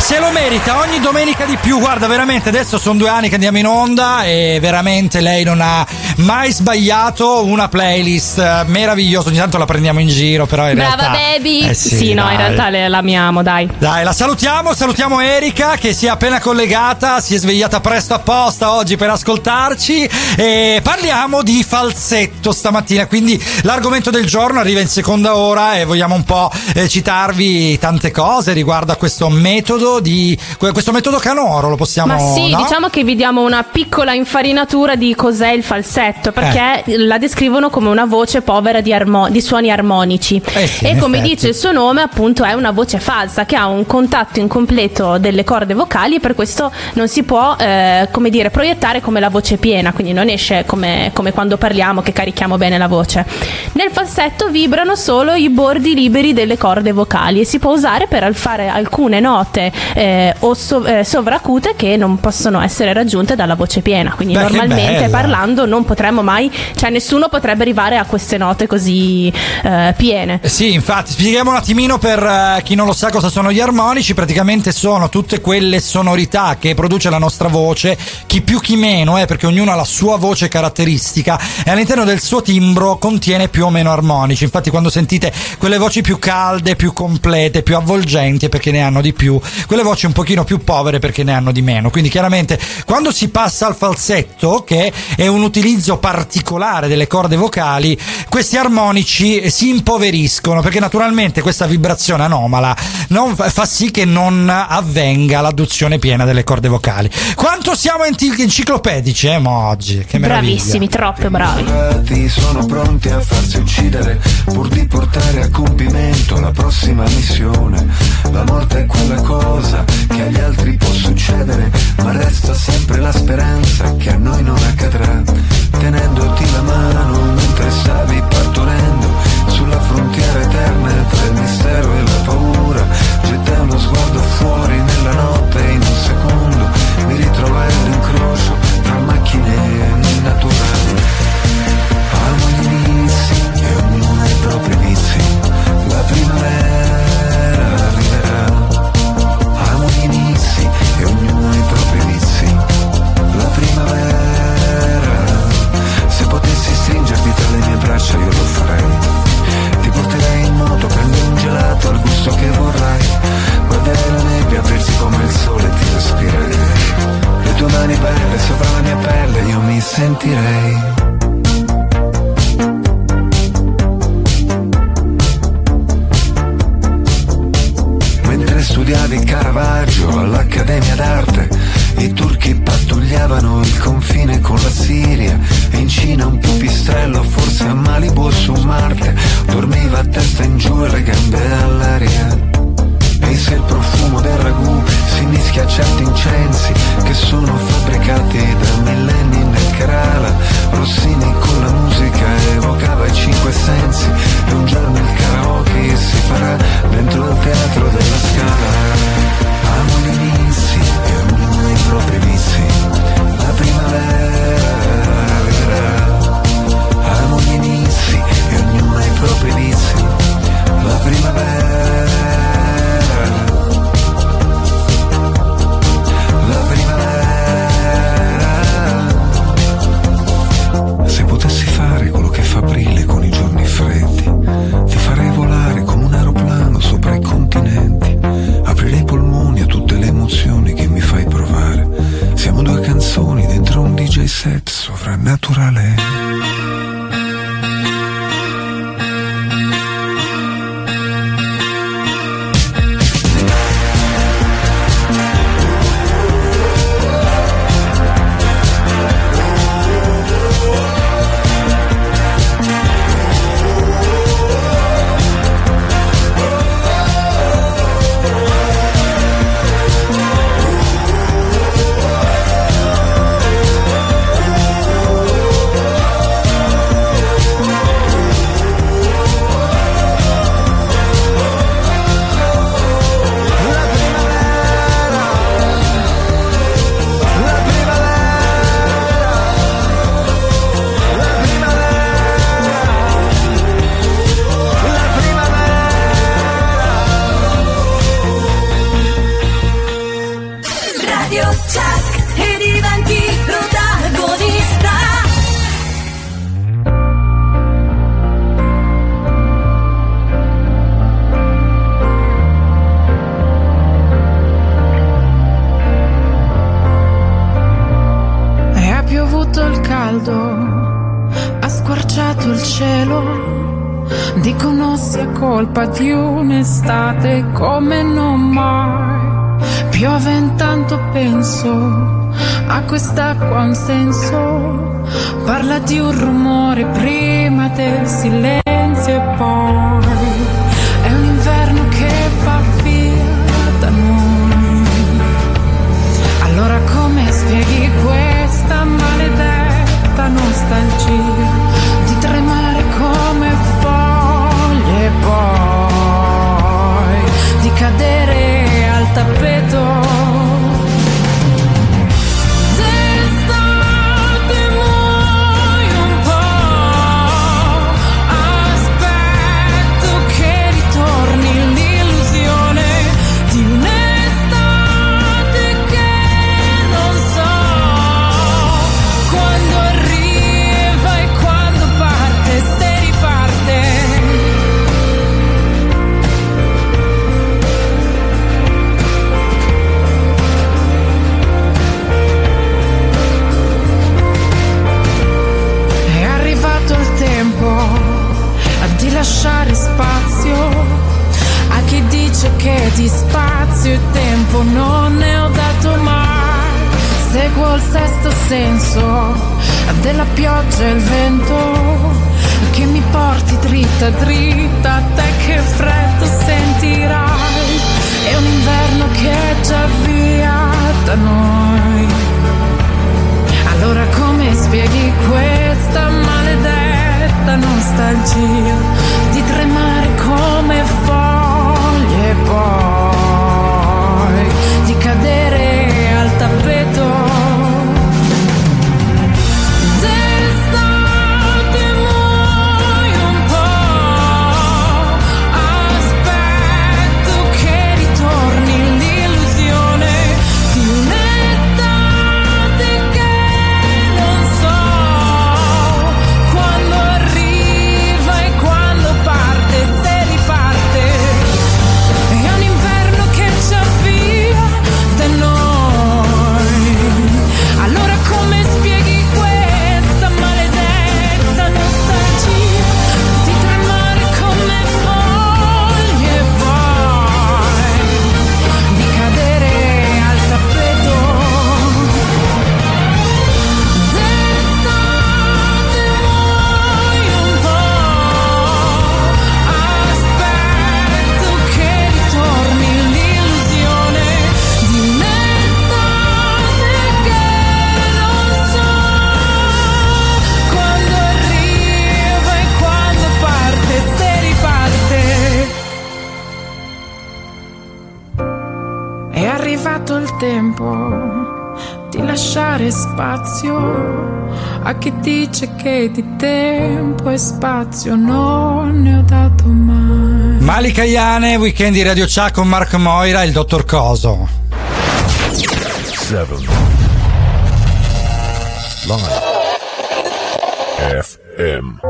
se lo merita ogni domenica di più. Guarda, veramente adesso sono due anni che andiamo in onda e veramente lei non ha mai sbagliato una playlist meravigliosa. Ogni tanto la prendiamo in giro, però in Brava realtà baby. Eh sì, no, in realtà le- l'amiamo, dai. Dai, la salutiamo, salutiamo Erika che si è appena collegata, si è svegliata presto apposta oggi per ascoltarci e parliamo di falsetto stamattina, quindi l'argomento del giorno arriva in seconda ora e vogliamo un po' eh, citarvi tante cose riguardo a questo metodo di questo metodo canoro, lo possiamo Ma sì, no? diciamo che vi diamo una piccola infarinatura di cos'è il falsetto, perché Eh. la descrivono come una voce povera di, armo- di suoni armonici. Eh sì, e come effetti. dice il suo nome, appunto, è una voce falsa che ha un contatto incompleto delle corde vocali e per questo non si può, eh, come dire, proiettare come la voce piena, quindi non esce come, come quando parliamo che carichiamo bene la voce. Nel falsetto vibrano solo i bordi liberi delle corde vocali e si può usare per fare alcune note eh, o so- eh, sovracute che non possono essere raggiunte dalla voce piena. Quindi Beh, normalmente parlando non potremmo mai, cioè nessuno potrebbe arrivare a queste note così eh, piene. Eh Sì, infatti, spieghiamo un attimino per eh, chi non lo sa cosa sono gli armonici. Praticamente sono tutte quelle sonorità che produce la nostra voce, chi più chi meno, eh, perché ognuno ha la sua voce caratteristica e all'interno del suo timbro contiene più o meno armonici. Infatti, quando sentite quelle voci più calde, più complete, più avvolgenti, è perché ne hanno di più, quelle voci un pochino più povere perché ne hanno di meno. Quindi, chiaramente, quando si passa al falsetto, che è un utilizzo particolare delle corde vocali, questi armonici si impoveriscono perché naturalmente questa vibrazione anomala non fa, fa sì che non avvenga l'adduzione piena delle corde vocali. Quanto siamo enti- enciclopedici, eh, mo oggi? Che meraviglia. Bravissimi, troppo bravi. Sono pronti a farsi uccidere pur di portare a compimento la prossima missione. La morte è quella cosa che agli altri può succedere, ma resta sempre la speranza che a noi non accadrà. Tenendoti la mano mentre stavi partorendo sulla frontiera eterna tra il mistero e la paura. Gettai uno sguardo fuori nella notte e in un secondo mi ritrovai all'incrocio tra macchine naturali. Amo mani belle sopra la mia pelle io mi sentirei. Mentre studiavi Caravaggio all'Accademia d'Arte, i turchi pattugliavano il confine con la Siria e in Cina un pipistrello, forse a Malibu su Marte, dormiva a testa in giù e le gambe all'aria. E se il profumo del ragù si mischia a certi incensi che sono fabbricati da millenni nel Kerala, Rossini con la musica evocava i cinque sensi. E un giorno il karaoke si farà spazio non ne ho dato mai. Malika Iane, weekend di Radio Chat con Marco Moira e il dottor Coso. 7. Live. FM.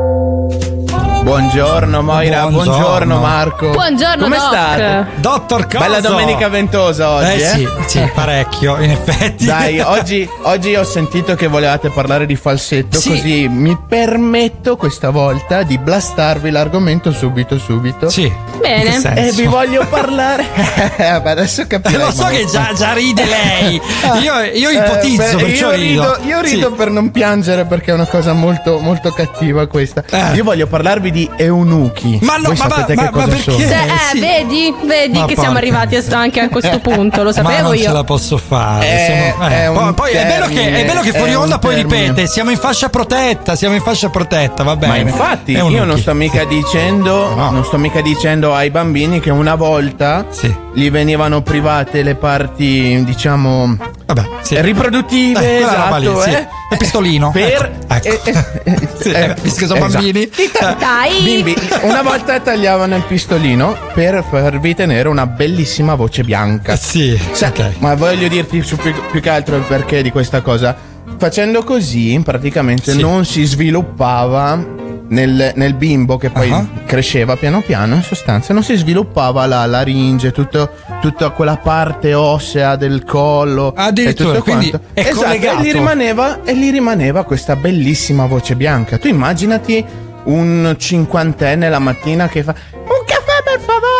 Buongiorno Moira, Buongiorno. buongiorno, Marco. Buongiorno, Come Doc. state? Dottor Coso. Bella domenica ventosa oggi, Eh eh? sì, sì, parecchio, in effetti. Dai, oggi, oggi ho sentito che volevate parlare di falsetto, Sì. così mi permetto questa volta di blastarvi l'argomento subito subito. Sì. Bene. E vi voglio parlare. Vabbè, adesso Eh, capirei. lo so ma- che già, già ride lei. Io, io Eh, ipotizzo, beh, perciò io rido. rido. Io rido Sì. per non piangere perché è una cosa molto, molto cattiva questa. Eh. Io voglio parlarvi di eunuchi. Ma no, Voi ma- sapete ma- che ma cosa perché? sono? Se- eh, sì. vedi, vedi Ma che porca. siamo arrivati anche a questo punto, lo Ma sapevo non io. ce la posso fare. È- siamo- eh, è poi un poi è, bello che, è termine, bello che fuori è onda poi termine. ripete: siamo in fascia protetta, siamo in fascia protetta, va bene. Ma infatti io non sto mica dicendo No. Non sto mica dicendo ai bambini che una volta Sì. gli venivano private le parti, diciamo, Vabbè, sì. riproduttive, Eh, quella roba esatto, lì, sì. eh. Il pistolino. Per Ecco, ecco. eh, eh, Sì, eh, visto che sono esatto. bambini. Dai. Bimbi, una volta tagliavano il pistolino per farvi tenere una bellissima voce bianca. Sì, Sa- ok. Ma voglio dirti su più, più che altro il perché di questa cosa. Facendo così, praticamente Sì. non si sviluppava nel, nel bimbo che poi Ah. cresceva piano piano, in sostanza non si sviluppava la laringe, tutto- tutta quella parte ossea del collo Addirittura, e tutto quindi quanto. è esatto, collegato. E gli, rimaneva, e gli rimaneva questa bellissima voce bianca. Tu immaginati un cinquantenne la mattina che fa un caffè per favore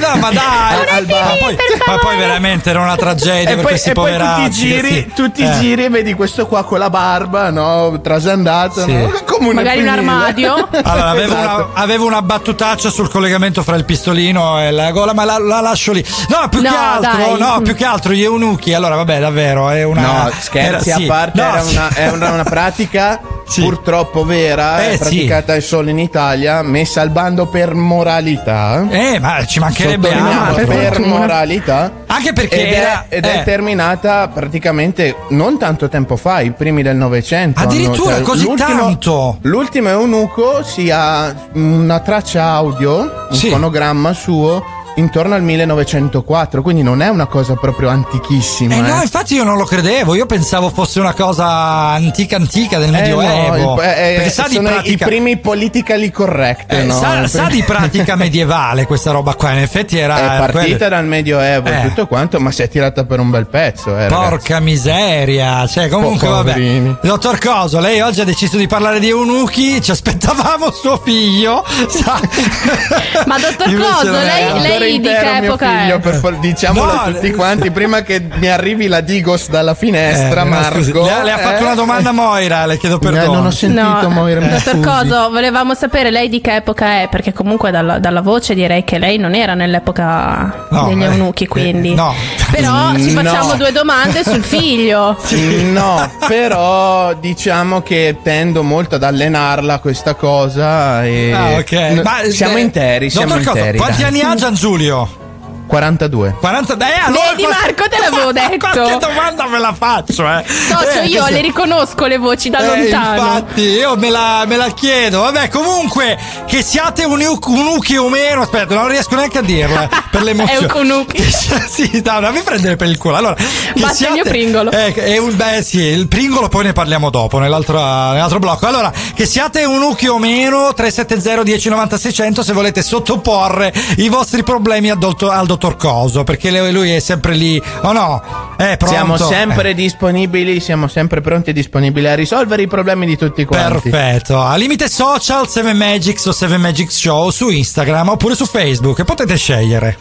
No, ma dai, Al bar. ma, poi, ma poi veramente era una tragedia e per poi, questi e poveracci. ti giri, sì. tu ti Eh. giri e vedi questo qua con la barba, no? Trasandato, Sì. no? Come un Magari un pinguino. armadio. Allora, avevo, Esatto. una, avevo una battutaccia sul collegamento fra il pistolino e la gola, ma la, la lascio lì. No, più No, che altro, dai. no, più che altro gli eunuchi. Allora, vabbè, davvero, è una. No, scherzi era- sì. a parte, No, era una, è una, una pratica Sì. purtroppo vera, Eh, praticata solo in Italia, messa al bando per moralità. Eh, ma ci mancherebbe altro. per moralità. Anche perché ed, era- è, ed eh. è terminata praticamente non tanto tempo fa, i primi del Novecento. hanno- Addirittura, così l'ultimo- tanto? L'ultimo eunuco si ha una traccia audio, un Sì. fonogramma suo intorno al 1904, quindi non è una cosa proprio antichissima. Eh no, eh. infatti io non lo credevo, io pensavo fosse una cosa antica antica del Eh, Medioevo. no, il- eh, perché sa di sono i- pratica i primi politically correct. eh, no? sa, sa di pratica medievale questa roba qua, in effetti era È partita quello- dal Medioevo e Eh. tutto quanto, ma si è tirata per un bel pezzo. Eh, ragazzi. Porca miseria, cioè comunque Po- vabbè. Dottor Coso, lei oggi ha deciso di parlare di eunuchi, ci aspettavamo suo figlio. sa- Ma dottor Coso, è. lei, Lei di intero che mio epoca figlio, è? per favore, diciamolo No, a tutti eh, quanti, prima che mi arrivi la Digos dalla finestra, Eh, Marco. scusi, le, le ha fatto eh, una domanda Moira, le chiedo eh, perdono. non ho sentito, No, Moira, dottor. Coso, volevamo sapere lei di che epoca è, perché comunque dalla, dalla voce direi che lei non era nell'epoca No, degli eh, eunuchi, quindi. eh, no. Però ci No. facciamo due domande sul figlio. No, però diciamo che tendo molto ad allenarla questa cosa e Ah, ok. Ma, siamo eh, interi, siamo interi. quanti dai. anni ha Gian Giulio? 42. 40 eh, allora Vedi, Marco, te l'avevo detto. Qualche domanda me la faccio, eh. Socio, Eh, io che le se- riconosco le voci da Eh, lontano. infatti, io me la, me la chiedo. Vabbè, comunque, che siate un unuchi o meno, aspetta, non riesco neanche a dirla per l'emozione. Eunuchi. sì, dai, non mi prendere per il culo. Allora, che Basta il mio pringolo. Eh, è un- beh, sì, il pringolo poi ne parliamo dopo, nell'altro, nell'altro blocco. Allora, che siate unuchi o meno, 370 1090 600 se volete sottoporre i vostri problemi al, dottor- al dottor Coso, perché lui è sempre lì, o no? Eh, pronto? Siamo Eh. sempre disponibili, siamo sempre pronti e disponibili a risolvere i problemi di tutti quanti. Perfetto. A limite social 7 Magics o 7 Magics Show su Instagram oppure su Facebook potete scegliere.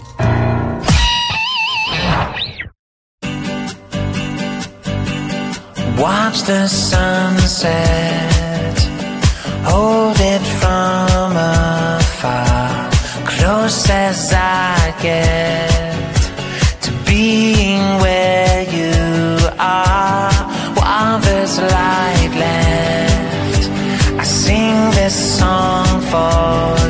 Watch the sunset, hold it from afar, close as I get to being where you are. While there's light left, I sing this song for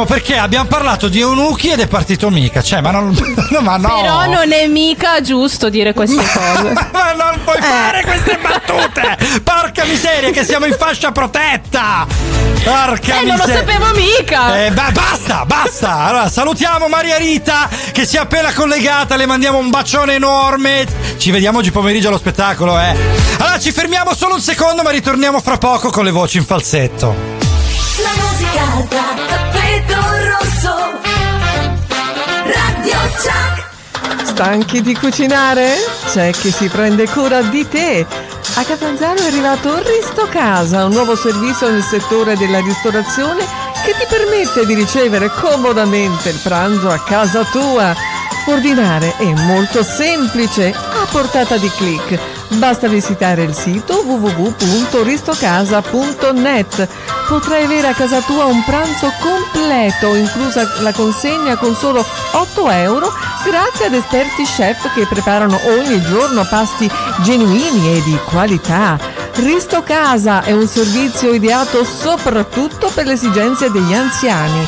bellissimo perché abbiamo parlato di eunuchi ed è partito mica. Cioè, ma non. no, ma no. Però non è mica giusto dire queste cose. Ma non puoi fare queste battute! Porca miseria, che siamo in fascia protetta! Porca Eh, non lo miseria! sapevo mica! Eh, beh, basta, basta! Allora, salutiamo Maria Rita che si è appena collegata, le mandiamo un bacione enorme. Ci vediamo oggi pomeriggio allo spettacolo, eh. Allora, ci fermiamo solo un secondo, ma ritorniamo fra poco con le voci in falsetto. La musica da Stanchi di cucinare? C'è chi si prende cura di te. A Catanzaro è arrivato Risto Casa, un nuovo servizio nel settore della ristorazione che ti permette di ricevere comodamente il pranzo a casa tua. Ordinare è molto semplice, a portata di clic. Basta visitare il sito www.ristocasa.net. Potrai avere a casa tua un pranzo completo, inclusa la consegna con solo 8 euro, grazie ad esperti chef che preparano ogni giorno pasti genuini e di qualità. Risto Casa è un servizio ideato soprattutto per le esigenze degli anziani.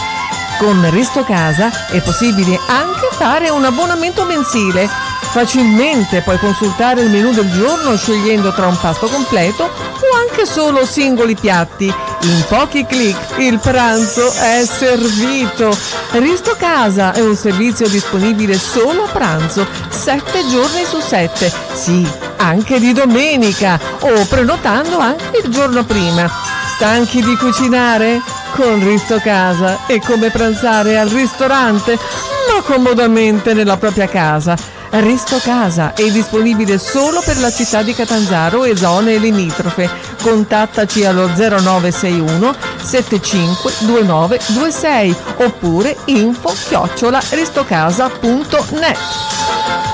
Con Risto Casa è possibile anche fare un abbonamento mensile. Facilmente puoi consultare il menù del giorno scegliendo tra un pasto completo o anche solo singoli piatti. In pochi clic il pranzo è servito. Risto Casa è un servizio disponibile solo a pranzo, 7 giorni su 7. Sì, anche di domenica o prenotando anche il giorno prima. Stanchi di cucinare? Con Risto Casa è come pranzare al ristorante, ma comodamente nella propria casa. Risto Casa è disponibile solo per la città di Catanzaro e zone limitrofe. Contattaci allo 0961 75 26 oppure info chiocciola ristocasa.net.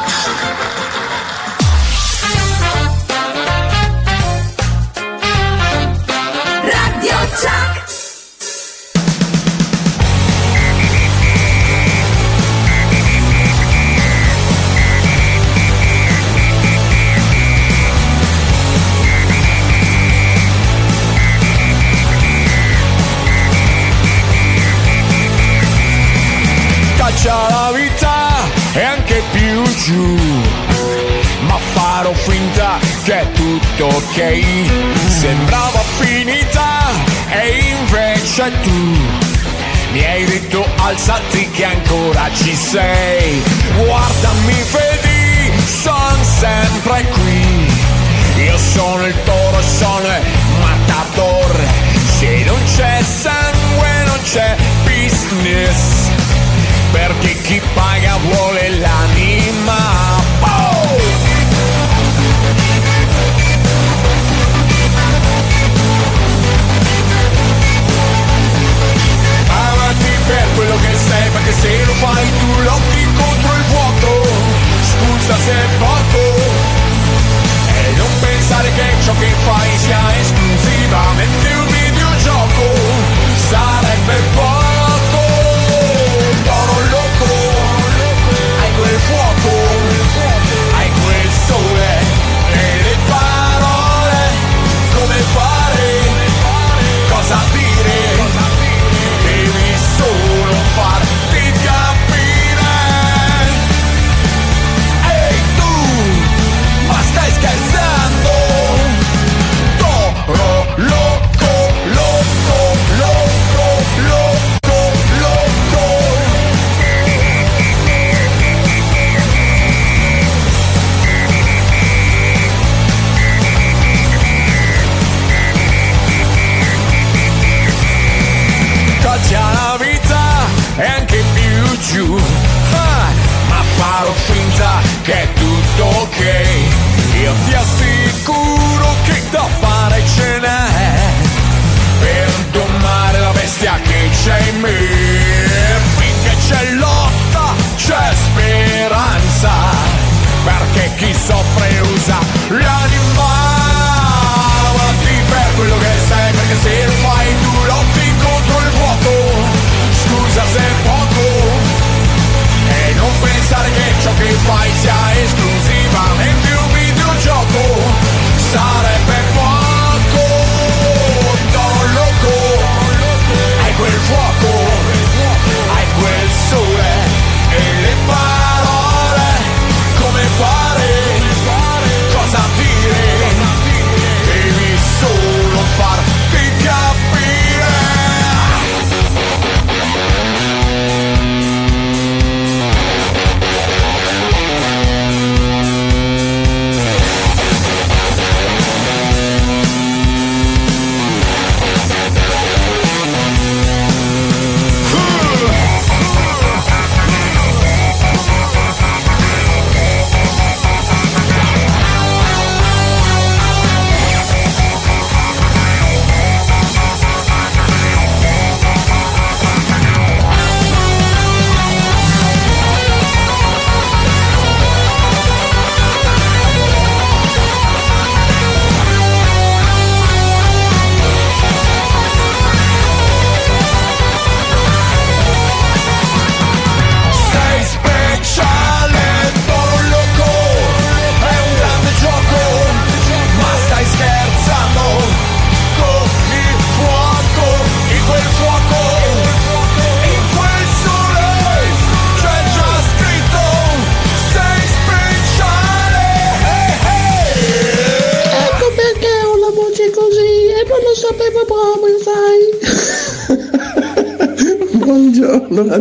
Caccia la vita e anche più giù. Ma farò finta che è tutto ok. Sembrava finita e invece tu Mi hai detto alzati che ancora ci sei. Guardami vedi, son sempre qui. Io sono il toro, sono il matador. Se non c'è sangue non c'è business perché chi paga vuole l'anima. Oh! Amati per quello che sei, perché se lo fai tu lotti contro il vuoto, scusa se porto. E non pensare che ciò che fai sia esclusivamente un sofreusa. Radio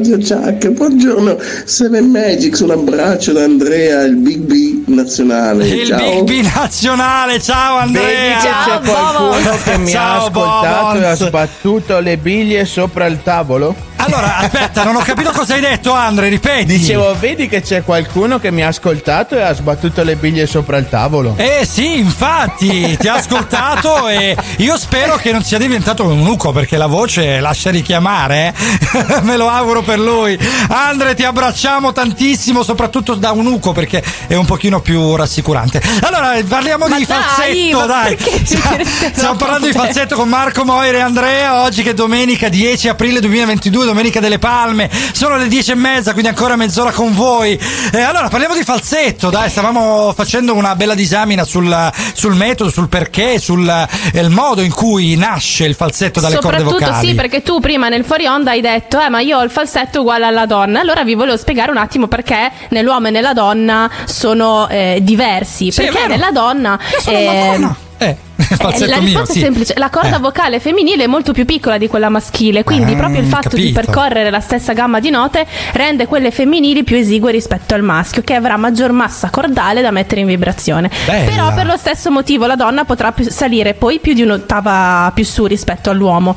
Buongiorno Radio Chuck, buongiorno Seven Magics, un abbraccio da Andrea, il Big B nazionale. Il Ciao. Big B nazionale, ciao Vedi Andrea. che c'è qualcuno che mi ha Ciao, ascoltato e ha sbattuto le biglie sopra il tavolo? Allora, aspetta, non ho capito cosa hai detto, Andre, ripeti. Dicevo, vedi che c'è qualcuno che mi ha ascoltato e ha sbattuto le biglie sopra il tavolo. Eh sì, infatti, ti ha ascoltato e io spero che non sia diventato un eunuco perché la voce lascia richiamare, eh. me lo auguro per lui. Andre, ti abbracciamo tantissimo, soprattutto da eunuco perché è un pochino più rassicurante. Allora, parliamo Ma di dai, falsetto, dai. perché Stiamo, stiamo parlando di falsetto con Marco Moire e Andrea, oggi che è domenica 10 aprile 2022, domenica delle palme, sono le 10 e mezza, quindi ancora mezz'ora con voi. Eh, allora, parliamo di falsetto, dai, stavamo facendo una bella disamina sul, sul metodo, sul perché, sul eh, il modo in cui nasce il falsetto dalle corde Soprattutto vocali. sì, perché tu prima nel fuori onda hai detto, eh, ma io ho il falsetto uguale alla donna. Allora vi volevo spiegare un attimo perché nell'uomo e nella donna sono eh, diversi. Sì, perché nella donna. Io sono una ehm, donna. Eh, eh, falsetto la mio, risposta sì. è semplice, la corda Eh. vocale femminile è molto più piccola di quella maschile, quindi Ah, proprio il fatto di capito. percorrere la stessa gamma di note rende quelle femminili più esigue rispetto al maschio, che avrà maggior massa cordale da mettere in vibrazione. Bella. Però per lo stesso motivo la donna potrà salire poi più di un'ottava più su rispetto all'uomo.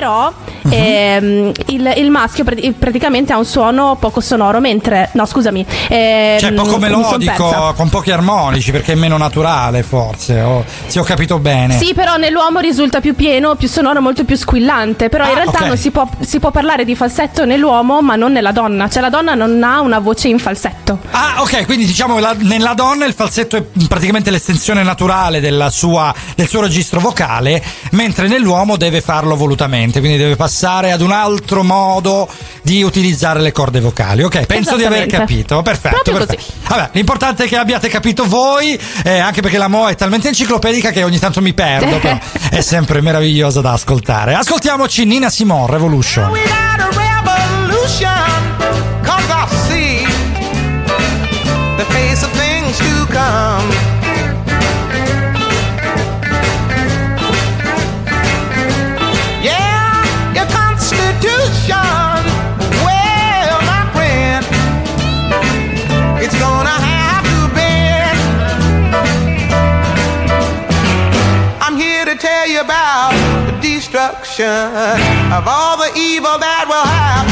Però Mhm. ehm, il, il maschio prati- praticamente ha un suono poco sonoro, mentre no, scusami, ehm, Cioè, poco melodico, con pochi armonici, perché è meno naturale, forse. o- se ho capito bene. Sì, però nell'uomo risulta più pieno, più sonoro, molto più squillante. Però in Ah, realtà ok. non si può, si può parlare di falsetto nell'uomo, ma non nella donna. Cioè, la donna non ha una voce in falsetto. Ah, ok, quindi diciamo la- nella donna il falsetto è praticamente l'estensione naturale della sua- del suo registro vocale, mentre nell'uomo deve farlo volutamente, quindi deve passare ad un altro modo di utilizzare le corde vocali. Ok, penso di aver capito. Perfetto, perfetto. Vabbè, l'importante è che abbiate capito voi, eh, anche perché la Mo è talmente enciclopedica che ogni tanto mi perdo, però è sempre meravigliosa da ascoltare. Ascoltiamoci Nina a revolution, cause I see the face of things to come. Destruction of all the evil that will have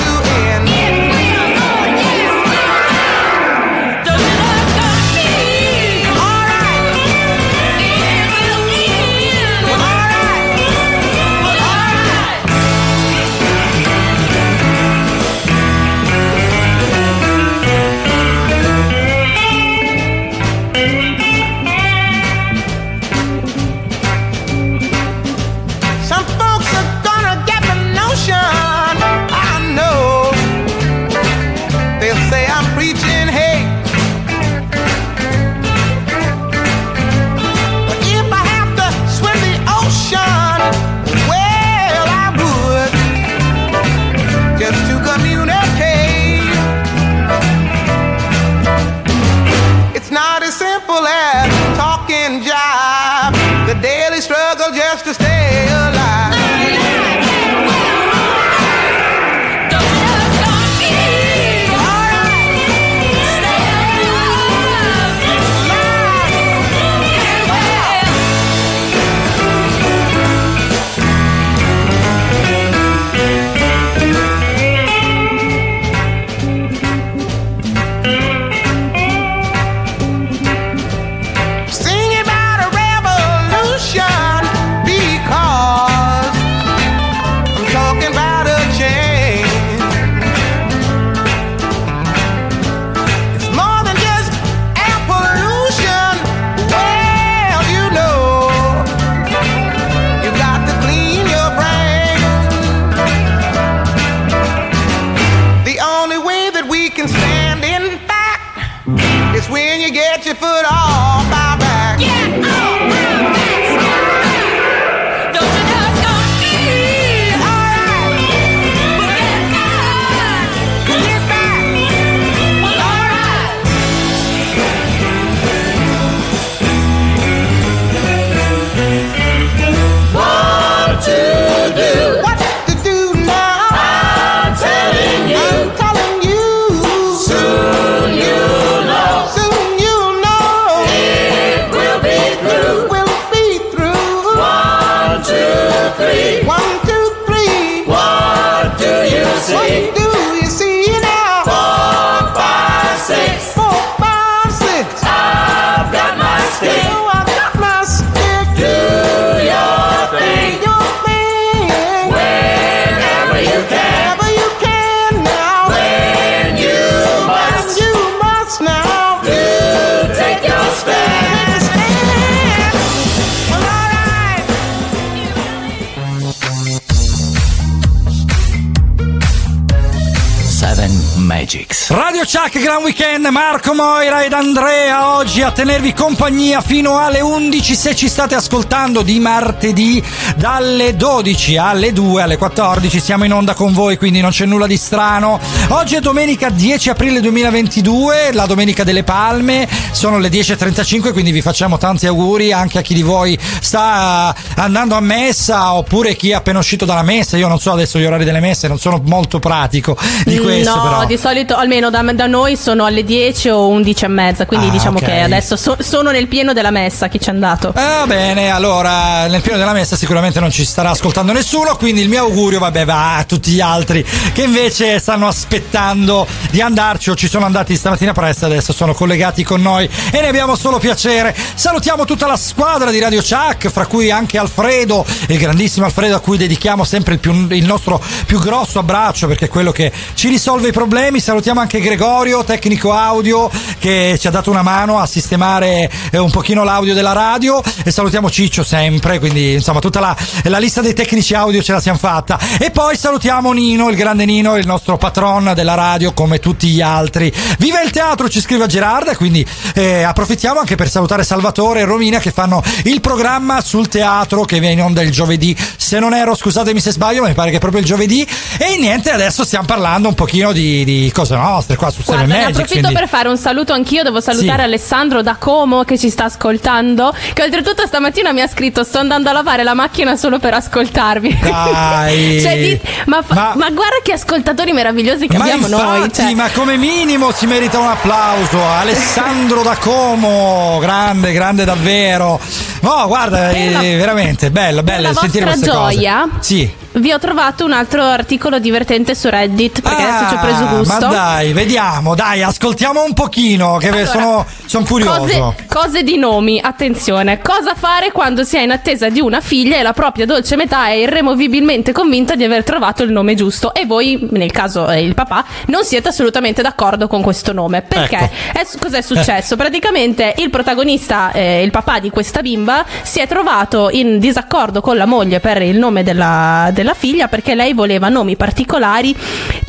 Radio Chuck Gran Weekend, Marco Moira ed Andrea oggi a tenervi compagnia fino alle 11 se ci state ascoltando di martedì dalle 12 alle 2 alle 14 siamo in onda con voi quindi non c'è nulla di strano. Oggi è domenica 10 aprile 2022, la domenica delle palme, sono le 10.35 quindi vi facciamo tanti auguri anche a chi di voi sta andando a messa oppure chi è appena uscito dalla messa, io non so adesso gli orari delle messe, non sono molto pratico di questo no, però. di solito almeno da, da noi sono alle 10 o 11 e mezza, quindi Ah, diciamo ok. che adesso so- sono nel pieno della messa, chi c'è andato. Ah, bene, allora nel pieno della messa sicuramente non ci starà ascoltando nessuno, quindi il mio augurio vabbè va a tutti gli altri che invece stanno aspettando di andarci o ci sono andati stamattina presto, adesso sono collegati con noi e ne abbiamo solo piacere. Salutiamo tutta la squadra di Radio Chuck, fra cui anche Alfredo, il grandissimo Alfredo a cui dedichiamo sempre il, più- il nostro più grosso abbraccio perché è quello che ci risolve i problemi. Salutiamo anche Gregorio, tecnico audio, che ci ha dato una mano a sistemare eh, un pochino l'audio della radio e salutiamo Ciccio sempre, quindi insomma tutta la, la lista dei tecnici audio ce la siamo fatta. E poi salutiamo Nino, il grande Nino, il nostro patron della radio come tutti gli altri. Viva il teatro, ci scrive Gerarda, quindi eh, approfittiamo anche per salutare Salvatore e Romina che fanno il programma sul teatro che viene in onda il giovedì. Se non ero, scusatemi se sbaglio, ma mi pare che è proprio il giovedì. E niente, adesso stiamo parlando un pochino di, di cose nostre qua su Seven Guarda, ne Magic. approfitto quindi- per fare un saluto anch'io. Devo salutare Sì. Alessandro da Como che ci sta ascoltando. Che oltretutto stamattina mi ha scritto: Sto andando a lavare la macchina solo per ascoltarvi. Dai. Cioè, di- ma, fa- Ma- ma guarda che ascoltatori meravigliosi che Ma abbiamo infatti, noi. cioè. ma come minimo si merita un applauso. Alessandro da Como, grande, grande davvero. No, guarda, Per la- eh, veramente bella, Per bella la sentire vostra gioia, cose. Sì. Vi ho trovato un altro articolo divertente su Reddit perché adesso ci ho preso Ah, gusto. Ma dai, vediamo, dai, ascoltiamo un pochino, che Allora, sono, sono curioso. Cose, cose di nomi, attenzione. Cosa fare quando si è in attesa di una figlia e la propria dolce metà è irremovibilmente convinta di aver trovato il nome giusto e voi, nel caso eh, il papà, non siete assolutamente d'accordo con questo nome. Perché? Ecco. È su- cos'è successo? Praticamente il protagonista, eh, il papà di questa bimba, si è trovato in disaccordo con la moglie per il nome della, della figlia perché lei voleva nomi particolari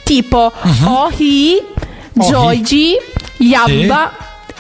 tipo Mhm. Ohi, Joji, Yabba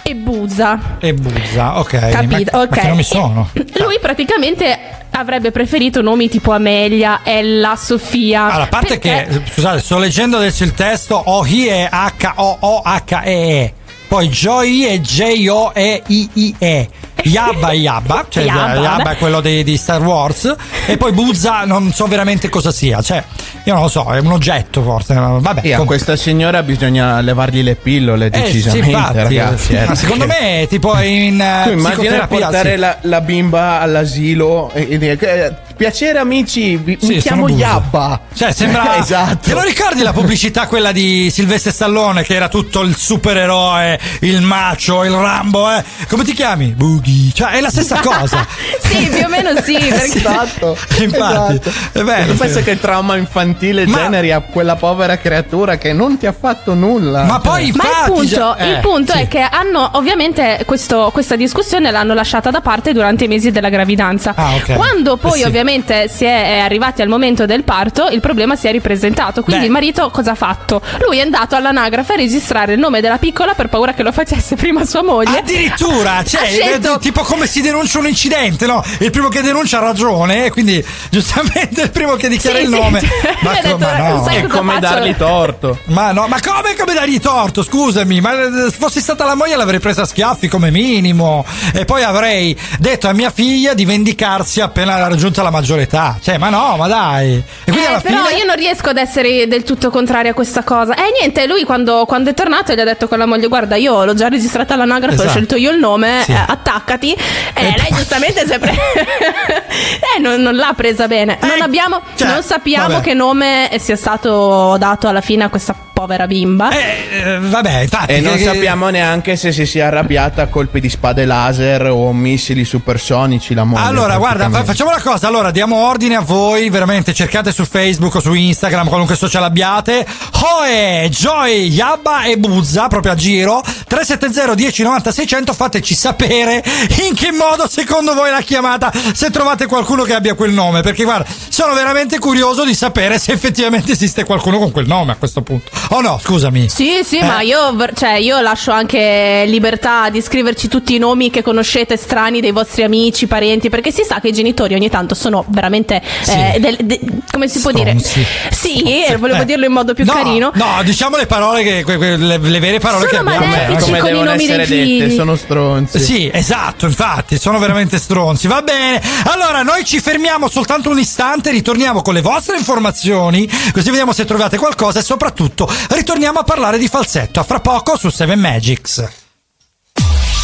e Buza. E Buzza, ok. Capito, ma, ok. Ma nomi sono? Lui praticamente avrebbe preferito nomi tipo Amelia, Ella, Sofia. Allora, a parte perché- che, scusate, sto leggendo adesso il testo, Ohi è H-O-O-H-E-E. Poi Joy è J-O-E-I-I-E. Yabba è Yabba, cioè Yabba, Yabba, vabbè. è quello dei- di Star Wars. E poi Buzza non so veramente cosa sia. Cioè, io non lo so, è un oggetto forse. Vabbè. E a questa signora bisogna levargli le pillole, Eh, sì, decisamente, infatti, ragazzi. ma eh, secondo me è tipo in eh, Tu immagina portare sì. la, la bimba all'asilo e, e eh, piacere amici, vi- Sì, mi chiamo. Yabba. Cioè, sembra. esatto. Te lo ricordi la pubblicità quella di Silvestre Stallone che era tutto il supereroe, il macio, il Rambo, eh? Come ti chiami? Boogie. Cioè, è la stessa cosa. sì, più o meno sì. Perché... Esatto. Infatti, esatto. è bello, Tu pensa sì. che il trauma infantile Ma- generi a quella povera creatura che non ti ha fatto nulla. Ma poi Cioè, Ma il infatti, punto, già- eh, il punto sì. è che hanno ovviamente questo- questa discussione l'hanno lasciata da parte durante i mesi della gravidanza. Ah, ok. Quando poi Eh sì. ovviamente si è arrivati al momento del parto, il problema si è ripresentato. Quindi Beh. il marito cosa ha fatto? Lui è andato all'anagrafe a registrare il nome della piccola per paura che lo facesse prima sua moglie. Addirittura, cioè, scelto- è tipo come si denuncia un incidente, no? Il primo che denuncia ha ragione, e quindi giustamente il primo che dichiara Sì, il sì, nome. cioè, ma, co- detto, ma no. sai È come faccio? dargli torto. Ma no, ma come, come dargli torto? Scusami, ma eh, se fossi stata la moglie l'avrei presa a schiaffi come minimo. E poi avrei detto a mia figlia di vendicarsi appena raggiunta la maggiore età. Cioè, ma no, ma dai. E quindi Eh, alla però fine. io non riesco ad essere del tutto contraria a questa cosa. E niente, lui quando, quando è tornato gli ha detto con la moglie: Guarda, io l'ho già registrata all'anagrafe, Esatto. ho scelto io il nome, Sì. eh, attaccati. E E lei poi- giustamente si è pre- eh, non, non l'ha presa bene. non, abbiamo, cioè, non sappiamo vabbè. che nome sia stato dato alla fine a questa povera bimba. Eh, vabbè, infatti. E non che- sappiamo neanche se si sia arrabbiata a colpi di spade laser o missili supersonici la moglie. Allora, guarda, fa- facciamo una cosa. Allora, diamo ordine a voi. Veramente, cercate su Facebook o su Instagram, qualunque social abbiate. Hoe, Joy, Yabba e Buzza, proprio a giro. 370 10 90 600 fateci sapere in che modo secondo voi la chiamata se trovate qualcuno che abbia quel nome perché guarda sono veramente curioso di sapere se effettivamente esiste qualcuno con quel nome a questo punto oh no scusami Sì, sì, Eh. ma io, cioè, io lascio anche libertà di scriverci tutti i nomi che conoscete strani dei vostri amici, parenti, perché si sa che i genitori ogni tanto sono veramente, Sì. eh, del- de- come si può dire? Stronzi. Sì, eh, volevo Eh. dirlo in modo più no, carino. no diciamo le parole che que- que- le, le vere parole Sono che abbiamo eh. con i nomi dei figli. dette, sono stronzi. Sì, esatto, infatti, sono veramente stronzi. Va bene. Allora, noi ci fermiamo soltanto un istante, ritorniamo con le vostre informazioni, così vediamo se trovate qualcosa e soprattutto ritorniamo a parlare di falsetto. A fra poco su Seven Magics.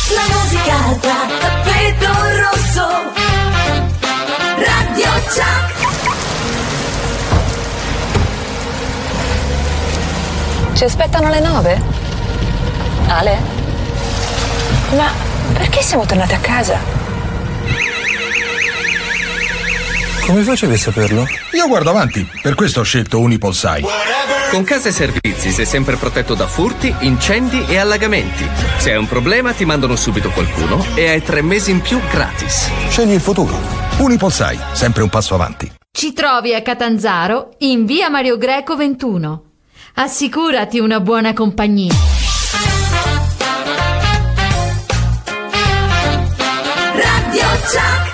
La musica da tappeto rosso. Radio Chuck. Ci aspettano alle nove? Ale? Ma perché siamo tornati a casa? Come facevi a saperlo? Io guardo avanti, per questo ho scelto Unipolsai. Con Casa e Servizi sei sempre protetto da furti, incendi e allagamenti. Se hai un problema ti mandano subito qualcuno e hai tre mesi in più gratis. Scegli il futuro. Unipolsai, sempre un passo avanti. Ci trovi a Catanzaro in via Mario Greco 21. Assicurati una buona compagnia. Radio Chuck.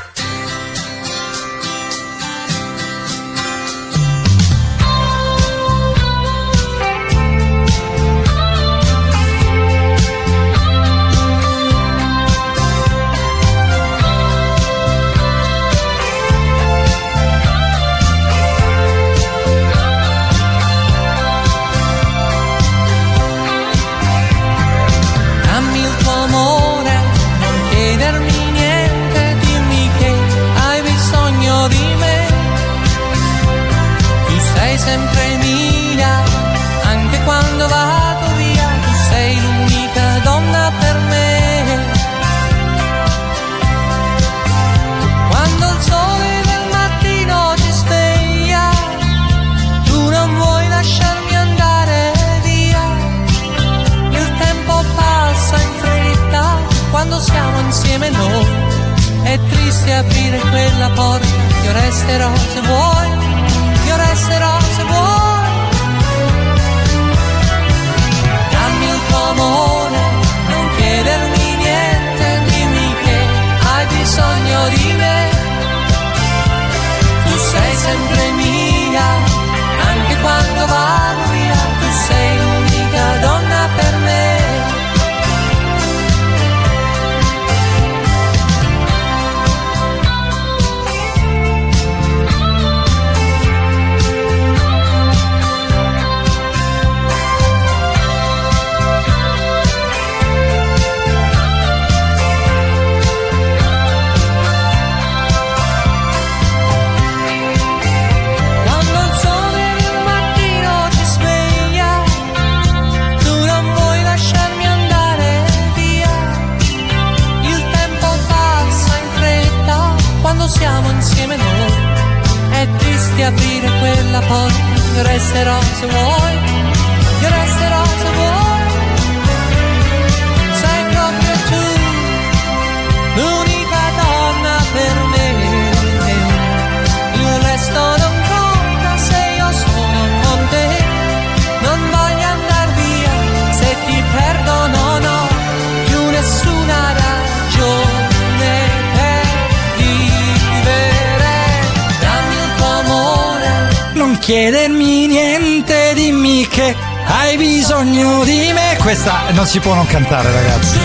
Cantare, ragazzi.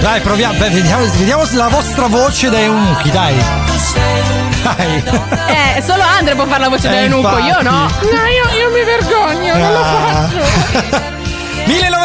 Dai, proviamo, beh, vediamo, vediamo la vostra voce da eunuchi, dai. Dai. Eh, solo Andre può fare la voce Eh, da eunuco, io no. No, io, io mi vergogno, non lo faccio.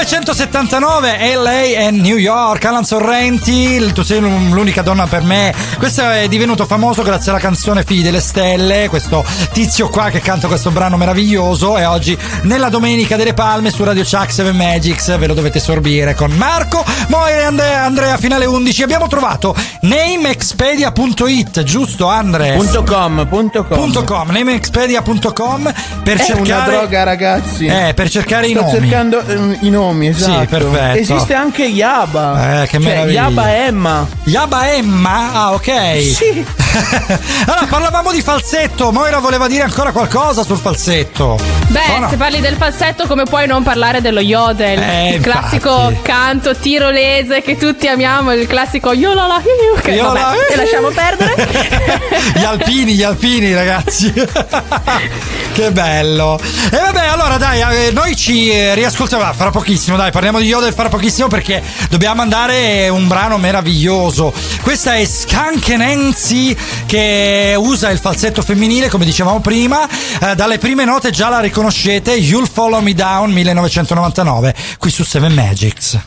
1979 LA e New York Alan Sorrenti tu sei l'un- l'unica donna per me questo è divenuto famoso grazie alla canzone Figli delle Stelle questo tizio qua che canta questo brano meraviglioso e oggi nella Domenica delle Palme su Radio Chuck 7 Magics ve lo dovete sorbire con Marco Moira e Andrea, Andrea finale 11 abbiamo trovato namexpedia.it giusto Andre? Punto .com, punto com. .com, namexpedia.com per È cercare una droga, ragazzi. Eh, per cercare i Sto nomi. cercando ehm, i nomi. Nomi, esatto. Sì, perfetto. Esiste anche Yaba. Eh, che Cioè, meraviglia. Yaba Emma. Yaba Emma? Ah, ok. Sì. allora, parlavamo di falsetto. Moira voleva dire ancora qualcosa sul falsetto. Beh, no. se parli del falsetto, come puoi non parlare dello yodel? Eh, il classico infatti. canto tirolese che tutti amiamo, il classico yola hiu. Che Yola, vabbè, hiu. e lasciamo perdere. gli alpini, gli alpini, ragazzi. che bello. E vabbè, allora dai, eh, noi ci eh, riascoltiamo ah, fra pochissimo, dai, parliamo di Yodel fra pochissimo perché dobbiamo andare un brano meraviglioso. Questa è Skank Nancy che usa il falsetto femminile, come dicevamo prima. Eh, dalle prime note già la riconoscete, You'll Follow Me Down 1999, qui su Seven Magics.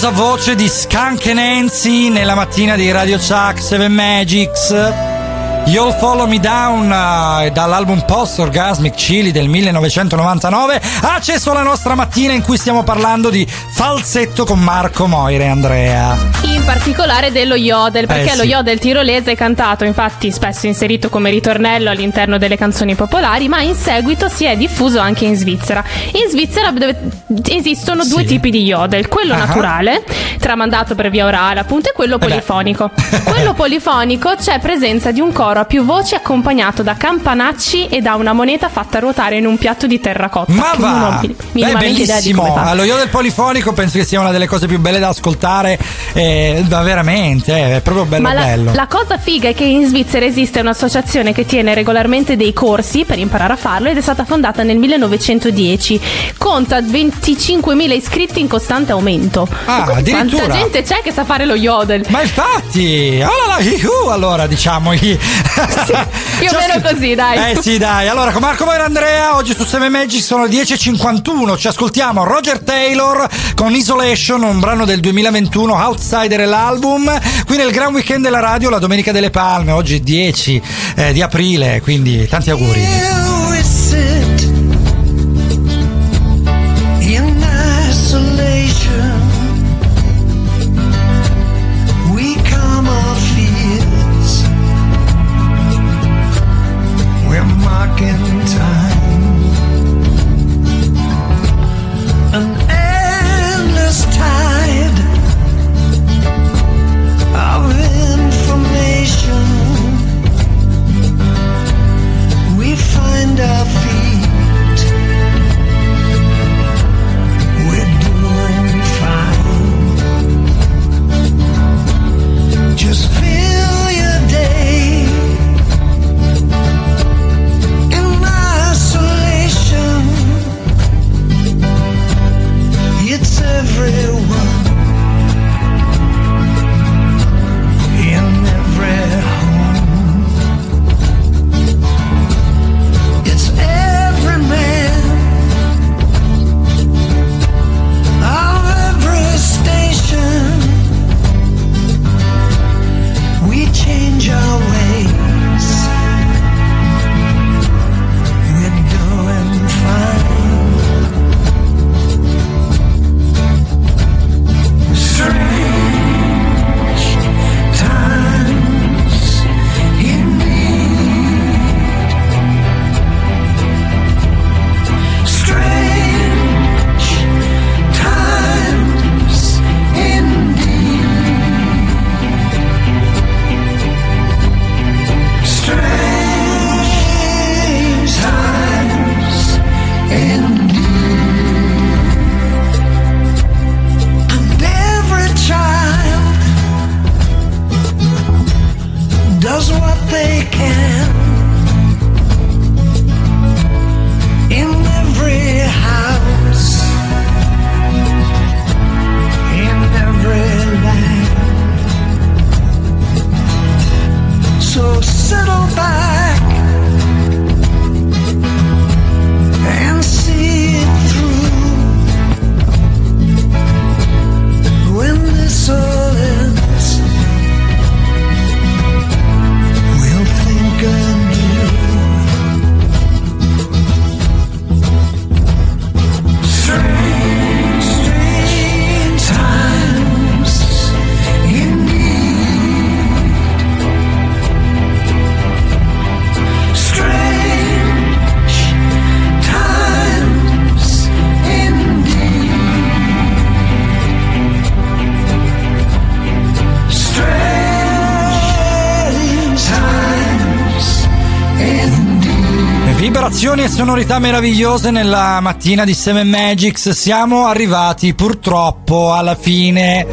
Meravigliosa voce di Skunk Nancy nella mattina di Radio Chuck 7 Magics. You'll Follow Me Down eh, dall'album Post Orgasmic Chili del 1999 ha accesso alla nostra mattina in cui stiamo parlando di falsetto con Marco Moire e Andrea. Particolare dello yodel, perché Eh, lo sì. yodel tirolese è cantato infatti spesso inserito come ritornello all'interno delle canzoni popolari, ma in seguito si è diffuso anche in Svizzera. In Svizzera esistono due tipi di yodel, quello Ah. naturale, tramandato per via orale appunto, e quello beh. polifonico. quello polifonico c'è presenza di un coro a più voci accompagnato da campanacci e da una moneta fatta ruotare in un piatto di terracotta. Ma che non ho va! mi- Beh, minimamente idea di bellissimo. come fa. Allo io del polifonico penso che sia una delle cose più belle da ascoltare. Eh, Eh, ma veramente, eh, è proprio bello Ma la, bello. la cosa figa è che in Svizzera esiste un'associazione che tiene regolarmente dei corsi per imparare a farlo ed è stata fondata nel 1910. Conta 25.000 iscritti in costante aumento. Ah, Quanta addirittura. gente c'è che sa fare lo yodel? Ma infatti, allora, ihu, allora diciamo. Più più o meno così, dai. Eh sì, dai. Allora, con Marco Maio e Andrea, oggi su 7 Magic sono le 10.51. Ci ascoltiamo Roger Taylor con Isolation, un brano del 2021, Outsider è l'album. Qui nel Gran Weekend della radio, la Domenica delle Palme, oggi è 10 eh, di aprile, quindi tanti auguri. Música sonorità meravigliose nella mattina di Seven Magics. Siamo arrivati purtroppo alla fine.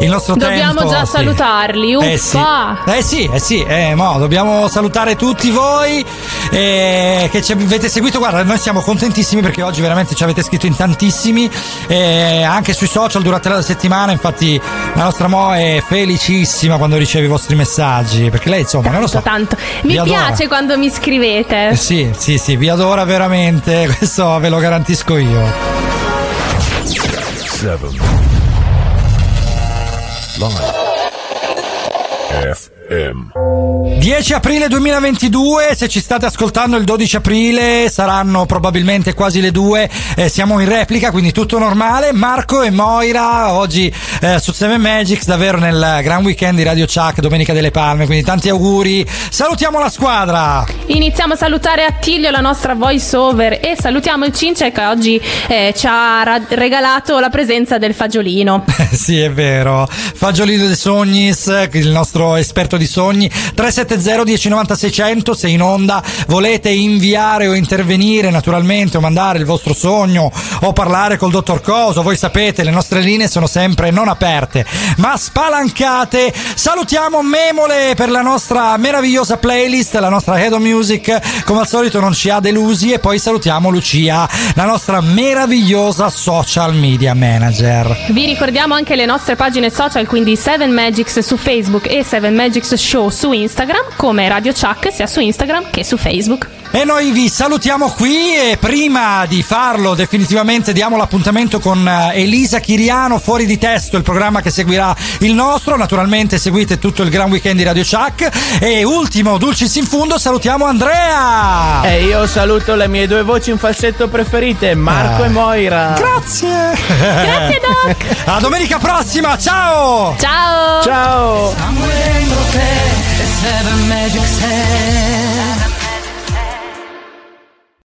Il nostro Dobbiamo tempo. già sì. salutarli. Uffa. Eh sì, eh sì, eh sì, eh, mo, dobbiamo salutare tutti voi eh, che ci avete seguito. Guarda, noi siamo contentissimi perché oggi veramente ci avete scritto in tantissimi, eh, anche sui social durante la settimana. Infatti, la nostra Mo è felicissima quando riceve i vostri messaggi perché lei, insomma, non lo so. Tanto. Mi Vi adora. piace quando mi scrivete. Eh sì, sì, sì, vi adora veramente, questo ve lo garantisco io. Seven. Live. FM. 10 aprile 2022, se ci state ascoltando il 12 aprile saranno probabilmente quasi le 2, eh, siamo in replica, quindi tutto normale. Marco e Moira oggi eh, su 7 Magics, davvero nel gran weekend di Radio Chuck, Domenica delle Palme, quindi tanti auguri. Salutiamo la squadra! Iniziamo a salutare Attilio, la nostra voice over, e salutiamo il Cince che oggi eh, ci ha ra- regalato la presenza del fagiolino. sì, è vero. Fagiolino de Sognis, il nostro esperto di sogni. 370 1090 600 se in onda. Volete inviare o intervenire naturalmente o mandare il vostro sogno o parlare col dottor Coso? Voi sapete le nostre linee sono sempre non aperte ma spalancate. Salutiamo Memole per la nostra meravigliosa playlist la nostra Head of Music. Come al solito non ci ha delusi e poi salutiamo Lucia la nostra meravigliosa social media manager. Vi ricordiamo anche le nostre pagine social, quindi 7 Magics su Facebook e 7 Show su Instagram, come Radio Chuck sia su Instagram che su Facebook. E noi vi salutiamo qui e prima di farlo definitivamente diamo l'appuntamento con eh, Elisa Chiriano fuori di testo, il programma che seguirà il nostro. Naturalmente seguite tutto il gran weekend di Radio Chuck. E ultimo, dulcis in fundo, salutiamo Andrea. E io saluto le mie due voci in falsetto preferite, Marco Ah. e Moira. Grazie. Grazie Doc. A domenica prossima, ciao. Ciao. Ciao.